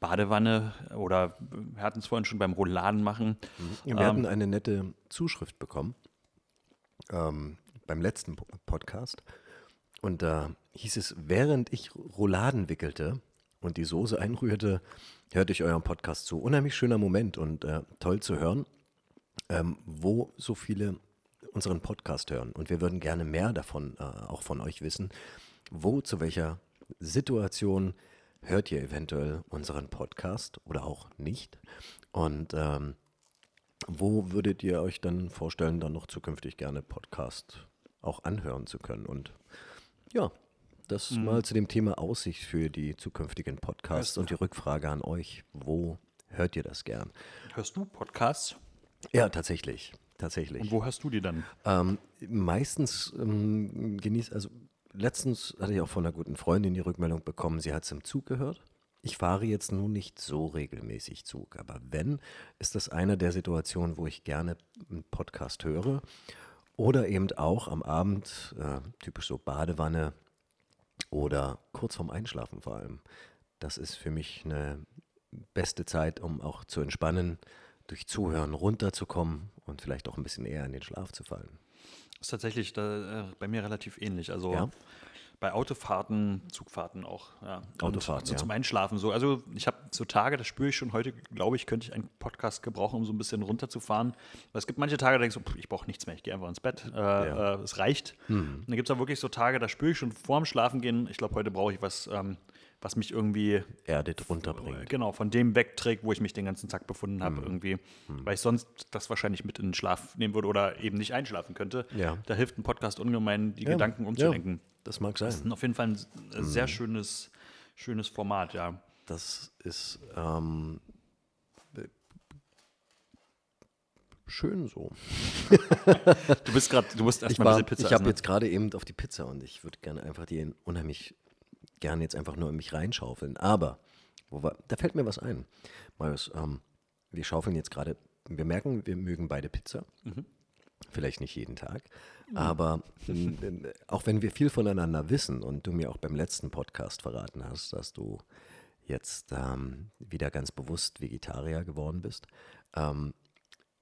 Badewanne oder wir hatten es vorhin schon beim Rouladen machen. Wir hatten eine nette Zuschrift bekommen ähm, beim letzten Po- Podcast. Und da hieß es, während ich Rouladen wickelte und die Soße einrührte, hörte ich euren Podcast zu. Unheimlich schöner Moment und äh, toll zu hören, ähm, wo so viele unseren Podcast hören. Und wir würden gerne mehr davon äh, auch von euch wissen. Wo, zu welcher Situation hört ihr eventuell unseren Podcast oder auch nicht? Und ähm, wo würdet ihr euch dann vorstellen, dann noch zukünftig gerne Podcast auch anhören zu können? Und ja, das mal zu dem Thema Aussicht für die zukünftigen Podcasts und die Rückfrage an euch. Wo hört ihr das gern? Hörst du Podcasts? Ja, tatsächlich. Tatsächlich. Und wo hörst du die dann? Ähm, meistens ähm, genießt, also letztens hatte ich auch von einer guten Freundin die Rückmeldung bekommen, sie hat es im Zug gehört. Ich fahre jetzt nun nicht so regelmäßig Zug, aber wenn, ist das eine der Situationen, wo ich gerne einen Podcast höre. Oder eben auch am Abend, äh, typisch so Badewanne oder kurz vorm Einschlafen vor allem. Das ist für mich eine beste Zeit, um auch zu entspannen, durch Zuhören runterzukommen und vielleicht auch ein bisschen eher in den Schlaf zu fallen. ist tatsächlich da, äh, bei mir relativ ähnlich. Also Ja. Bei Autofahrten, Zugfahrten auch. Ja. Autofahrten, so ja. Zum Einschlafen so. Also ich habe so Tage, das spüre ich schon heute, glaube ich, könnte ich einen Podcast gebrauchen, um so ein bisschen runterzufahren. Weil es gibt manche Tage, da denke ich so, pff, ich brauche nichts mehr, ich gehe einfach ins Bett. Äh, Ja. äh, es reicht. Und dann gibt es auch wirklich so Tage, da spüre ich schon vorm Schlafengehen, ich glaube, heute brauche ich was, ähm, was mich irgendwie Erdet runterbringt. Genau, von dem wegträgt, wo ich mich den ganzen Tag befunden habe, irgendwie. Weil ich sonst das wahrscheinlich mit in den Schlaf nehmen würde oder eben nicht einschlafen könnte. Ja. Da hilft ein Podcast ungemein, die Gedanken umzudenken. Das mag Das ist sein. auf jeden Fall ein äh, sehr schönes, schönes Format, ja. Das ist ähm, äh, schön so. (laughs) Du bist gerade, du musst erstmal war- diese Pizza ich habe jetzt gerade eben auf die Pizza und ich würde gerne einfach die unheimlich gerne jetzt einfach nur in mich reinschaufeln. Aber wir, da fällt mir was ein. Marius, ähm, wir schaufeln jetzt gerade, wir merken, wir mögen beide Pizza. Mhm. Vielleicht nicht jeden Tag. Aber ähm, ähm, auch wenn wir viel voneinander wissen und du mir auch beim letzten Podcast verraten hast, dass du jetzt ähm, wieder ganz bewusst Vegetarier geworden bist, ähm,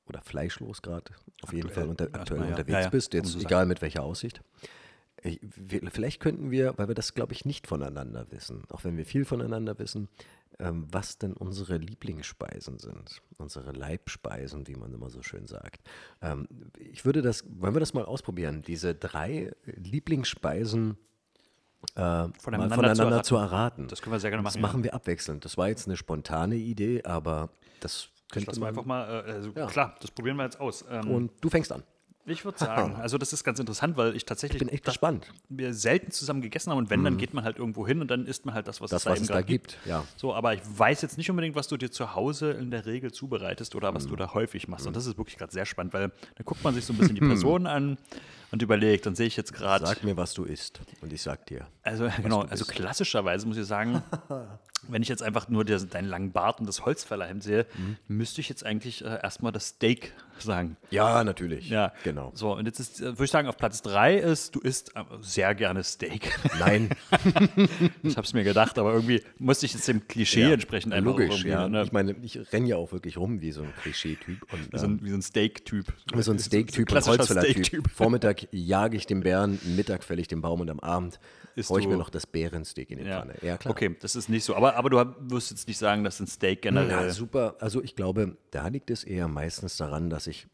oder fleischlos gerade auf jeden Fall unter, aktuell ja. unterwegs Ja, ja, bist, jetzt so sagen. egal mit welcher Aussicht. Ich, vielleicht könnten wir, weil wir das glaube ich nicht voneinander wissen, auch wenn wir viel voneinander wissen, was denn unsere Lieblingsspeisen sind, unsere Leibspeisen, wie man immer so schön sagt. Ähm, ich würde das, wollen wir das mal ausprobieren, diese drei Lieblingsspeisen äh, Voneinander voneinander zu zu erraten. Das können wir sehr gerne Das machen, machen wir abwechselnd. Das war jetzt eine spontane Idee, aber das könnte man. einfach mal, äh, also Ja. klar, das probieren wir jetzt aus. Ähm, Und du fängst an. Ich würde (laughs) sagen, also das ist ganz interessant, weil ich tatsächlich Ich bin echt gespannt. wir selten zusammen gegessen haben und wenn, dann geht man halt irgendwo hin und dann isst man halt das, was Das, es da was es da gerade gibt, ja. So, aber ich weiß jetzt nicht unbedingt, was du dir zu Hause in der Regel zubereitest oder was Mhm. du da häufig machst. Und das ist wirklich gerade sehr spannend, weil da guckt man sich so ein bisschen die (laughs) Person an und überlegt, dann sehe ich jetzt gerade. Sag mir, was du isst. Und ich sag dir. Also genau, also klassischerweise muss ich sagen, (laughs) wenn ich jetzt einfach nur der, deinen langen Bart und das Holzfällerhemd sehe, Mhm. müsste ich jetzt eigentlich äh, erstmal das Steak sagen. Ja, natürlich. Ja, Genau. So, und jetzt ist, äh, würde ich sagen, auf Platz 3 ist, du isst äh, sehr gerne Steak. (laughs) Nein, ich habe es mir gedacht, aber irgendwie musste ich jetzt dem Klischee ja, entsprechend einfach logisch. Ja. ne, Ich meine, ich renne ja auch wirklich rum wie so ein Klischee-Typ. Und, wie, so ein, wie so ein Steak-Typ. Wie so ein (laughs) Steak-Typ und Holzfäller-Typ. Steak-Typ. Vormittag jage ich den Bären, Mittag fälle ich den Baum und am Abend Isst haue ich mir noch das Bärensteak in die Ja. Pfanne. Ja, klar. Okay, das ist nicht so. Aber, aber du wirst jetzt nicht sagen, dass ein Steak generell. Ja, super. Also ich glaube, da liegt es eher meistens daran, dass ich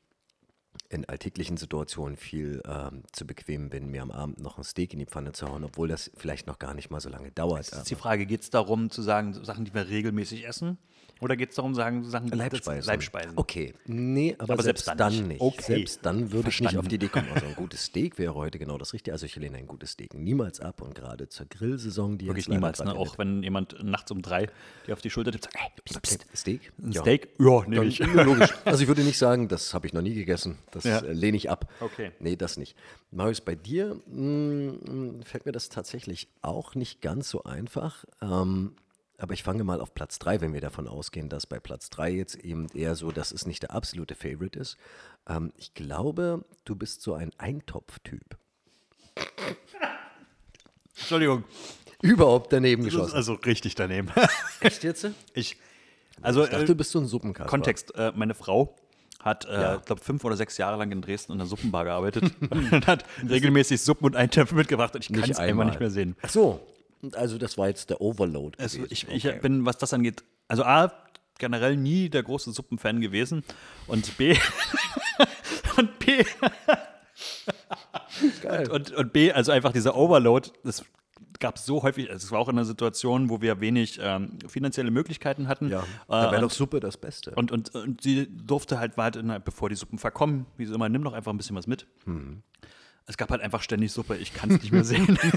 in alltäglichen Situationen viel ähm, zu bequem bin, mir am Abend noch ein Steak in die Pfanne zu hauen, obwohl das vielleicht noch gar nicht mal so lange dauert. Das ist die Frage, geht es darum zu sagen, Sachen, die wir regelmäßig essen? Oder geht es darum, sagen, Sachen, das- Leibspeisen. Leibspeisen. Okay, nee, aber, Aber selbst, selbst dann, nicht. nicht. Okay. Selbst dann würde ich nicht auf die Idee kommen. Also ein (laughs) gutes Steak wäre heute genau das Richtige. Also ich lehne ein gutes Steak niemals ab und gerade zur Grillsaison, die Wirklich niemals, ne? Auch wenn jemand nachts um drei dir auf die Schulter tippt, sagt, hey, pst, endet. pst, Steak? ein Ja. Steak? Ja, nehme ich. (laughs) logisch. (laughs) Also ich würde nicht sagen, das habe ich noch nie gegessen. Das Ja. äh, lehne ich ab. Okay. Nee, das nicht. Marius, bei dir mh, fällt mir das tatsächlich auch nicht ganz so einfach. Ähm, aber ich fange mal auf Platz 3, wenn wir davon ausgehen, dass bei Platz 3 jetzt eben eher so, dass es nicht der absolute Favorite ist. Ähm, ich glaube, du bist so ein Eintopf-Typ. (laughs) Entschuldigung, Überhaupt daneben geschossen. also richtig daneben. (laughs) Echt jetzt? (laughs) Ich, also Ich dachte, äh, du bist so ein Suppenkasper. Kontext, äh, meine Frau hat, äh, Ja. ich glaube, fünf oder sechs Jahre lang in Dresden in einer Suppenbar gearbeitet und hat regelmäßig Suppen und Eintöpfe mitgebracht und ich kann es einfach einmal. nicht mehr sehen. Ach so. Also das war jetzt der Overload. Also ich, ich Okay. bin, was das angeht, also A, generell nie der große Suppenfan gewesen und B, (laughs) und B, Geil. und, und B, also einfach dieser Overload, das gab es so häufig, also es war auch in einer Situation, wo wir wenig ähm, finanzielle Möglichkeiten hatten. Ja, Äh, da wäre und- doch Suppe das Beste. Und, und, und sie durfte halt, war halt in, bevor die Suppen verkommen, wie sie immer, nimm doch einfach ein bisschen was mit. Mhm. Es gab halt einfach ständig Suppe, ich kann es nicht mehr sehen. (laughs)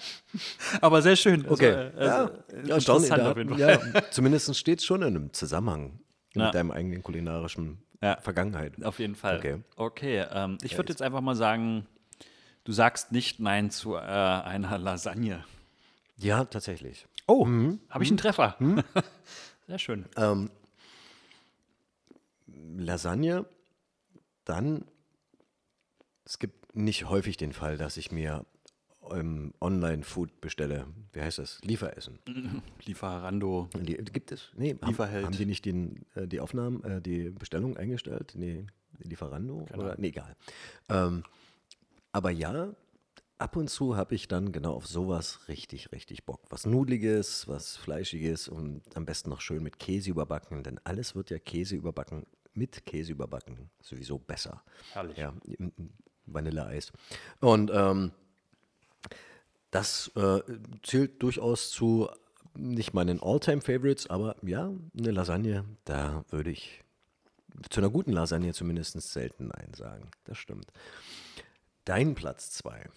(laughs) Aber sehr schön. Also, Okay. ja, also, ja, erstaunlich. interessant Da, auf jeden Fall. ja, (laughs) zumindest steht es schon in einem Zusammenhang Ja. mit deinem eigenen kulinarischen Ja. Vergangenheit. Auf jeden Fall. Okay. Okay, ähm, ich würde jetzt einfach mal sagen, du sagst nicht Nein zu äh, einer Lasagne. Ja, tatsächlich. Oh, Mhm. habe ich einen Treffer. (laughs) Sehr schön. Ähm, Lasagne, dann, es gibt nicht häufig den Fall, dass ich mir ähm, Online-Food bestelle. Wie heißt das? Lieferessen. (laughs) Lieferando. Die, gibt es? Nee, haben, Lieferheld. haben die nicht den, äh, die Aufnahmen, äh, die Bestellung eingestellt? Nee, Lieferando? Oder? Nee, egal. Ähm, aber ja, ab und zu habe ich dann genau auf sowas richtig, richtig Bock. Was Nudliges, was Fleischiges und am besten noch schön mit Käse überbacken, denn alles wird ja Käse überbacken, mit Käse überbacken, sowieso besser. Herrlich. Ja, Vanilleeis. Und ähm, das äh, zählt durchaus zu nicht meinen All-Time-Favorites, aber ja, eine Lasagne, da würde ich zu einer guten Lasagne zumindest selten Nein sagen. Das stimmt. Dein Platz 2.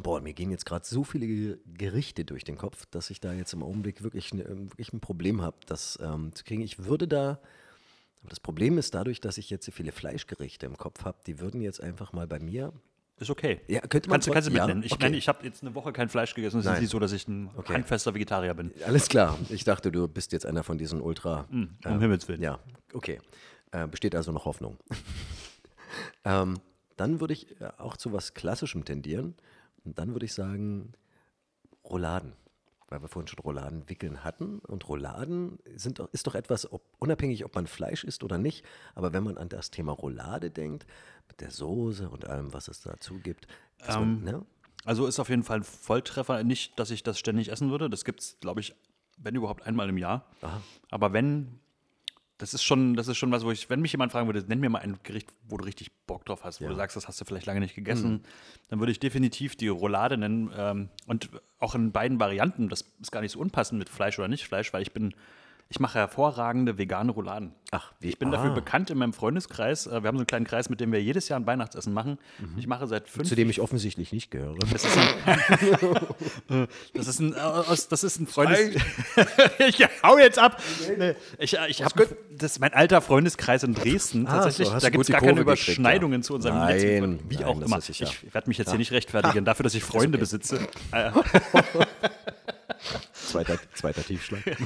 Boah, mir gehen jetzt gerade so viele Ge- Gerichte durch den Kopf, dass ich da jetzt im Augenblick wirklich, ne, wirklich ein Problem habe, das ähm, zu kriegen. Ich würde da, aber das Problem ist dadurch, dass ich jetzt so viele Fleischgerichte im Kopf habe, die würden jetzt einfach mal bei mir Ist okay. Ja, könnte man kannst, du- kannst du trotzdem- ja, mitnehmen. Ich okay. meine, ich habe jetzt eine Woche kein Fleisch gegessen. Es ist nicht so, dass ich ein Okay. handfester Vegetarier bin. Alles klar. Ich dachte, du bist jetzt einer von diesen Ultra. um Himmels Willen. Ja, okay. Äh, besteht also noch Hoffnung. (laughs) ähm, dann würde ich äh, auch zu was Klassischem tendieren. Und dann würde ich sagen, Rouladen. Weil wir vorhin schon Rouladen wickeln hatten. Und Rouladen sind ist doch etwas, ob, unabhängig, ob man Fleisch isst oder nicht. Aber wenn man an das Thema Roulade denkt, mit der Soße und allem, was es dazu gibt, dass man, Ähm, ne? Also ist auf jeden Fall ein Volltreffer. Nicht, dass ich das ständig essen würde. Das gibt es, glaube ich, wenn überhaupt einmal im Jahr. Aber wenn, das ist schon, das ist schon was, wo ich, wenn mich jemand fragen würde, nenn mir mal ein Gericht, wo du richtig Bock drauf hast, wo du sagst, das hast du vielleicht lange nicht gegessen, dann würde ich definitiv die Roulade nennen. Ähm, und auch in beiden Varianten, das ist gar nicht so unpassend mit Fleisch oder nicht Fleisch, weil ich bin, ich mache hervorragende vegane Rouladen. Ach, wie- ich bin dafür ah. bekannt in meinem Freundeskreis. Äh, Wir haben so einen kleinen Kreis, mit dem wir jedes Jahr ein Weihnachtsessen machen. Ich mache seit fünf zu dem ich offensichtlich nicht gehöre. das ist ein, (laughs) das ist ein, äh, das ist ein Freundes. (laughs) ich hau jetzt ab. Ich, äh, ich habe das ist mein alter Freundeskreis in Dresden. Ah, Tatsächlich, so, da gibt es gar keine gekriegt, Überschneidungen ja. zu unserem Nein, jetzigen Wie nein, auch immer. Ich werde mich jetzt hier nicht rechtfertigen dafür, dass ich Freunde besitze. (laughs) Äh, Zweiter, zweiter Tiefschlag. (laughs)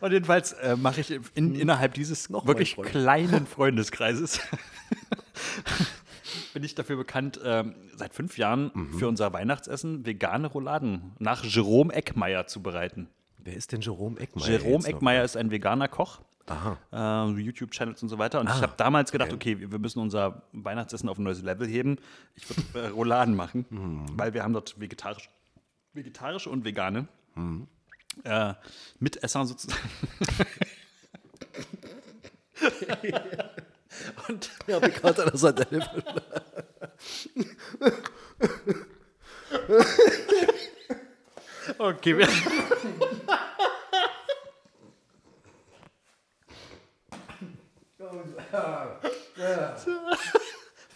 Und jedenfalls äh, mache ich in, innerhalb dieses Noch wirklich Freund. kleinen Freundeskreises (laughs) bin ich dafür bekannt, ähm, seit fünf Jahren Mhm. für unser Weihnachtsessen vegane Rouladen nach Jerome Eckmeier zu bereiten. Wer ist denn Jerome Eckmeier? Jerome? Eckmeier ist ein veganer Koch. Aha. Äh, YouTube-Channels und so weiter. Und Ah, ich habe damals gedacht, okay, wir müssen unser Weihnachtsessen auf ein neues Level heben. Ich würde äh, Rouladen machen, Mhm. weil wir haben dort vegetarisch, vegetarische und vegane Mhm. äh, Mitesser sozusagen. (laughs) und Ja, bekannt an der Seite. (laughs) okay, wir, (laughs)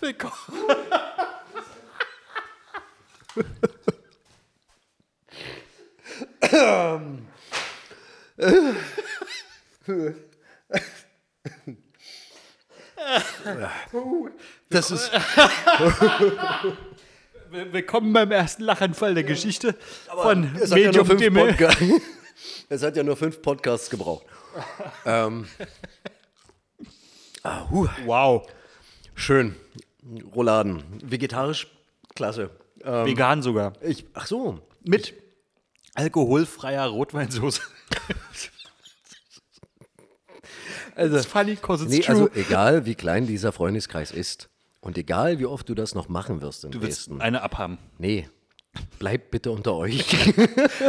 willkommen. Das ist, Willkommen beim ersten Lachanfall der Geschichte von es, hat ja nur Medium fünf Dimmel. Podca- (laughs) es hat ja nur fünf Podcasts gebraucht. ähm. ah, huh. Wow. Schön. Rouladen. Vegetarisch, klasse. Ähm, Vegan sogar. ich, ach so. Mit alkoholfreier Rotweinsoße. Also, It's funny, cause it's nee, true. also egal wie klein dieser Freundeskreis ist und egal wie oft du das noch machen wirst in du willst Dresden. eine abhaben. Nee. Bleib bitte unter euch. (laughs)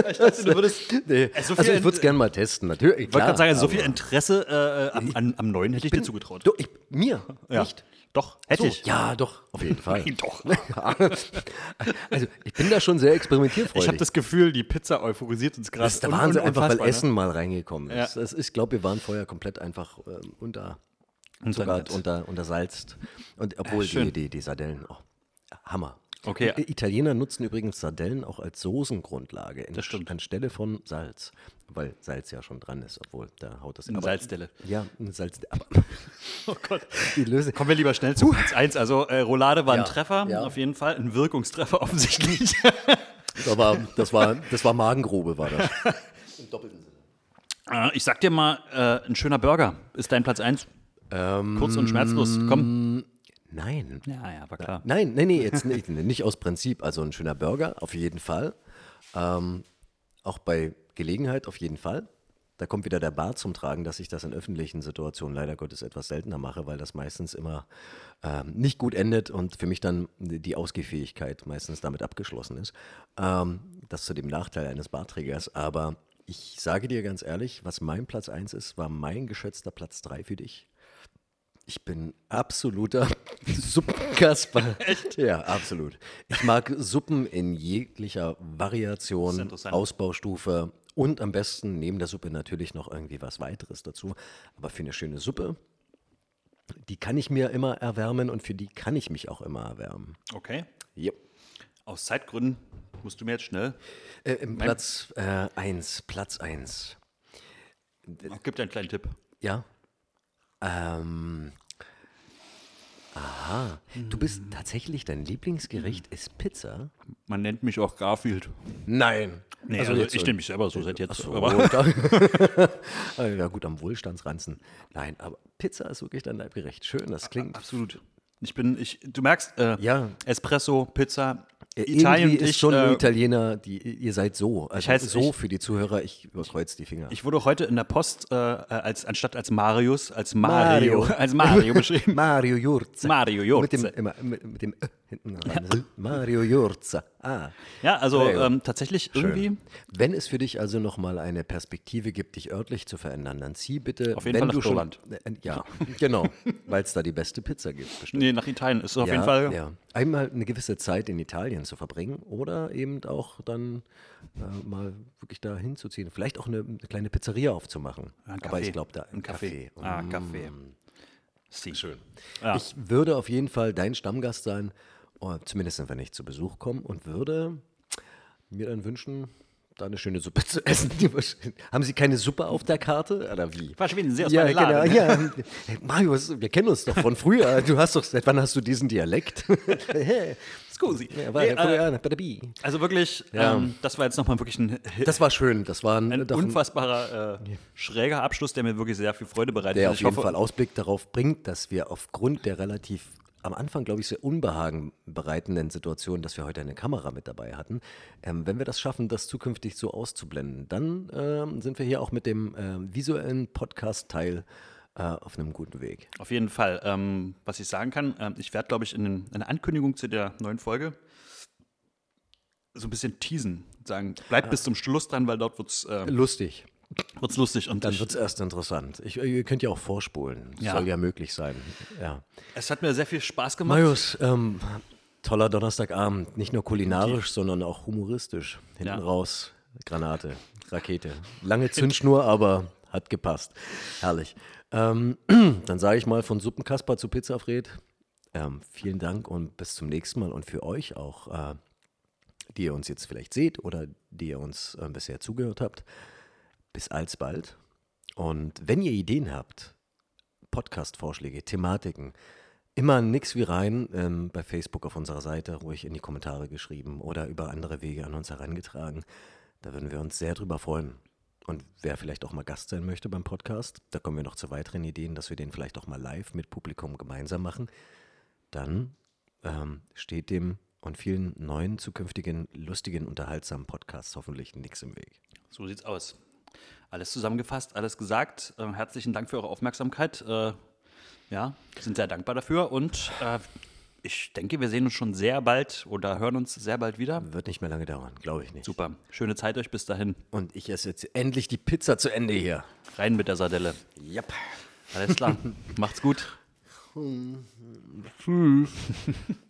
Ich dachte, du würdest. (laughs) nee. so also ich würde es gerne mal testen. Natürlich. Ich wollte gerade sagen, so aber- viel Interesse äh, am, an, am Neuen hätte ich dir zugetraut. Du, ich, mir ja. nicht. Doch, hätte So, ich. Ja, doch, auf jeden (laughs) Fall. Nein, doch. (laughs) Also ich bin da schon sehr experimentierfreudig. Ich habe das Gefühl, die Pizza euphorisiert uns gerade. das ist der un- un- Wahnsinn, einfach weil ne? Essen mal reingekommen ist. Ja. Das ist ich glaube, wir waren vorher komplett einfach ähm, unter, sogar Netz. unter, untersalzt. Und obwohl die, schön. die, die Sardellen, oh, Hammer. Okay. Italiener nutzen übrigens Sardellen auch als Soßengrundlage in, anstelle von Salz, weil Salz ja schon dran ist, obwohl da haut das Eine aber- Salzdelle. Ja, eine Salz. (laughs) Aber Oh Gott. die Lösung. Kommen wir lieber schnell zu Platz 1. Also äh, Roulade war ein Ja, Treffer, ja. auf jeden Fall. Ein Wirkungstreffer (laughs) offensichtlich. Das war, das war, das war Magengrube, war das. Im doppelten Sinne. Äh, ich sag dir mal, äh, ein schöner Burger ist dein Platz 1. Ähm, Kurz und schmerzlos. Komm. Nein. Ja, ja, war klar. Nein, nee, nee, jetzt nicht, nicht aus Prinzip. Also ein schöner Burger, auf jeden Fall. Ähm, auch bei Gelegenheit, auf jeden Fall. Da kommt wieder der Bart zum Tragen, dass ich das in öffentlichen Situationen leider Gottes etwas seltener mache, weil das meistens immer ähm, nicht gut endet und für mich dann die Ausgehfähigkeit meistens damit abgeschlossen ist. Ähm, das zu dem Nachteil eines Barträgers. Aber ich sage dir ganz ehrlich, was mein Platz 1 ist, war mein geschätzter Platz 3 für dich. Ich bin absoluter (laughs) Suppenkasper. Echt? Ja, absolut. Ich mag Suppen in jeglicher Variation. Ausbaustufe und am besten neben der Suppe natürlich noch irgendwie was weiteres dazu. Aber für eine schöne Suppe, die kann ich mir immer erwärmen und für die kann ich mich auch immer erwärmen. Okay. Yep. Aus Zeitgründen musst du mir jetzt schnell. Äh, im Platz 1, Platz 1. Oh, gib dir einen kleinen Tipp. Ja. Ähm. Aha. Du bist tatsächlich, dein Lieblingsgericht ist Pizza? Man nennt mich auch Garfield. Nein. Nee, also, jetzt ich nehme mich selber so seit jetzt. So, (laughs) ja, gut, am Wohlstandsranzen. Nein, aber Pizza ist wirklich dein Leibgericht. Schön, das klingt. absolut. Ich bin, ich, du merkst, äh, Ja. Espresso, Pizza, Italien Irgendwie und ist ich, schon ein äh, Italiener, die, ihr seid so. Also heißt, so ich- für die Zuhörer, ich überkreuz die Finger. Ich wurde heute in der Post äh, als anstatt als Marius als Mario, Mario. (laughs) als Mario (laughs) beschrieben. Mario Jurza. Mario Mit dem, mit, mit dem Hinten dran. Mario Jurza. Ah. Ja, also ähm, tatsächlich Schön. irgendwie Wenn es für dich also nochmal eine Perspektive gibt, dich örtlich zu verändern, dann zieh bitte, Auf jeden Fall nach du schon, Irland. Äh, ja, genau, weil es da die beste Pizza gibt. Bestimmt. nee, nach Italien ist es auf ja, jeden Fall Ja. Einmal eine gewisse Zeit in Italien zu verbringen oder eben auch dann äh, mal wirklich da hinzuziehen. Vielleicht auch eine, eine kleine Pizzeria aufzumachen. ein Aber ich glaube, da Ein Café. Café. Ah, Mm. Café. Sie. Schön. Ja. Ich würde auf jeden Fall dein Stammgast sein, zumindest wenn nicht zu Besuch kommen und würde mir dann wünschen, da eine schöne Suppe (laughs) zu essen. Haben Sie keine Suppe auf der Karte? Oder wie? Verschwinden Sie aus ja, meinem Laden. Genau, ja. Hey, Marius, wir kennen uns doch von früher. (laughs) Du hast doch, seit wann hast du diesen Dialekt? (laughs) Scusi. Ja, war Nee, ja äh, also wirklich, Ja. ähm, das war jetzt nochmal wirklich ein, Das war schön. Das war ein, ein unfassbarer äh, schräger Abschluss, der mir wirklich sehr viel Freude bereitet. der auf Ich jeden hoffe- Fall Ausblick darauf bringt, dass wir aufgrund der relativ am Anfang, glaube ich, sehr unbehagen bereitenden Situation, dass wir heute eine Kamera mit dabei hatten, ähm, wenn wir das schaffen, das zukünftig so auszublenden, dann ähm, sind wir hier auch mit dem ähm, visuellen Podcast-Teil äh, auf einem guten Weg. Auf jeden Fall. Ähm, was ich sagen kann, ähm, ich werde, glaube ich, in, den- in einer Ankündigung zu der neuen Folge so ein bisschen teasen. Sagen, bleibt bis zum Schluss dran, weil dort wird es äh, Lustig. Wird's lustig. Und Dann ich, wird es erst interessant. Ich, ihr könnt ja auch vorspulen. Ja. Soll ja möglich sein. Ja. es hat mir sehr viel Spaß gemacht. Marius, ähm, toller Donnerstagabend. Nicht nur kulinarisch, sondern auch humoristisch. Hinten Ja. raus, Granate, Rakete. Lange Zündschnur, aber hat gepasst. Herrlich. Ähm, (clears throat) dann sage ich mal von Suppenkasper zu Pizzafred. Ähm, vielen Dank und bis zum nächsten Mal. Und für euch auch, äh, die ihr uns jetzt vielleicht seht oder die ihr uns äh, bisher zugehört habt, bis alsbald. Und wenn ihr Ideen habt, Podcast-Vorschläge, Thematiken, immer nix wie rein ähm, bei Facebook auf unserer Seite, ruhig in die Kommentare geschrieben oder über andere Wege an uns herangetragen. Da würden wir uns sehr drüber freuen. Und wer vielleicht auch mal Gast sein möchte beim Podcast, da kommen wir noch zu weiteren Ideen, dass wir den vielleicht auch mal live mit Publikum gemeinsam machen. Dann ähm, steht dem und vielen neuen, zukünftigen, lustigen, unterhaltsamen Podcasts hoffentlich nichts im Weg. So sieht's aus. Alles zusammengefasst, alles gesagt. Ähm, herzlichen Dank für eure Aufmerksamkeit. Äh, ja, sind sehr dankbar dafür und äh, ich denke, wir sehen uns schon sehr bald oder hören uns sehr bald wieder. Wird nicht mehr lange dauern, glaube ich nicht. Super. Schöne Zeit euch bis dahin. Und ich esse jetzt endlich die Pizza zu Ende hier. Rein mit der Sardelle. Yep. Alles klar. (laughs) Macht's gut. Tschüss. (laughs)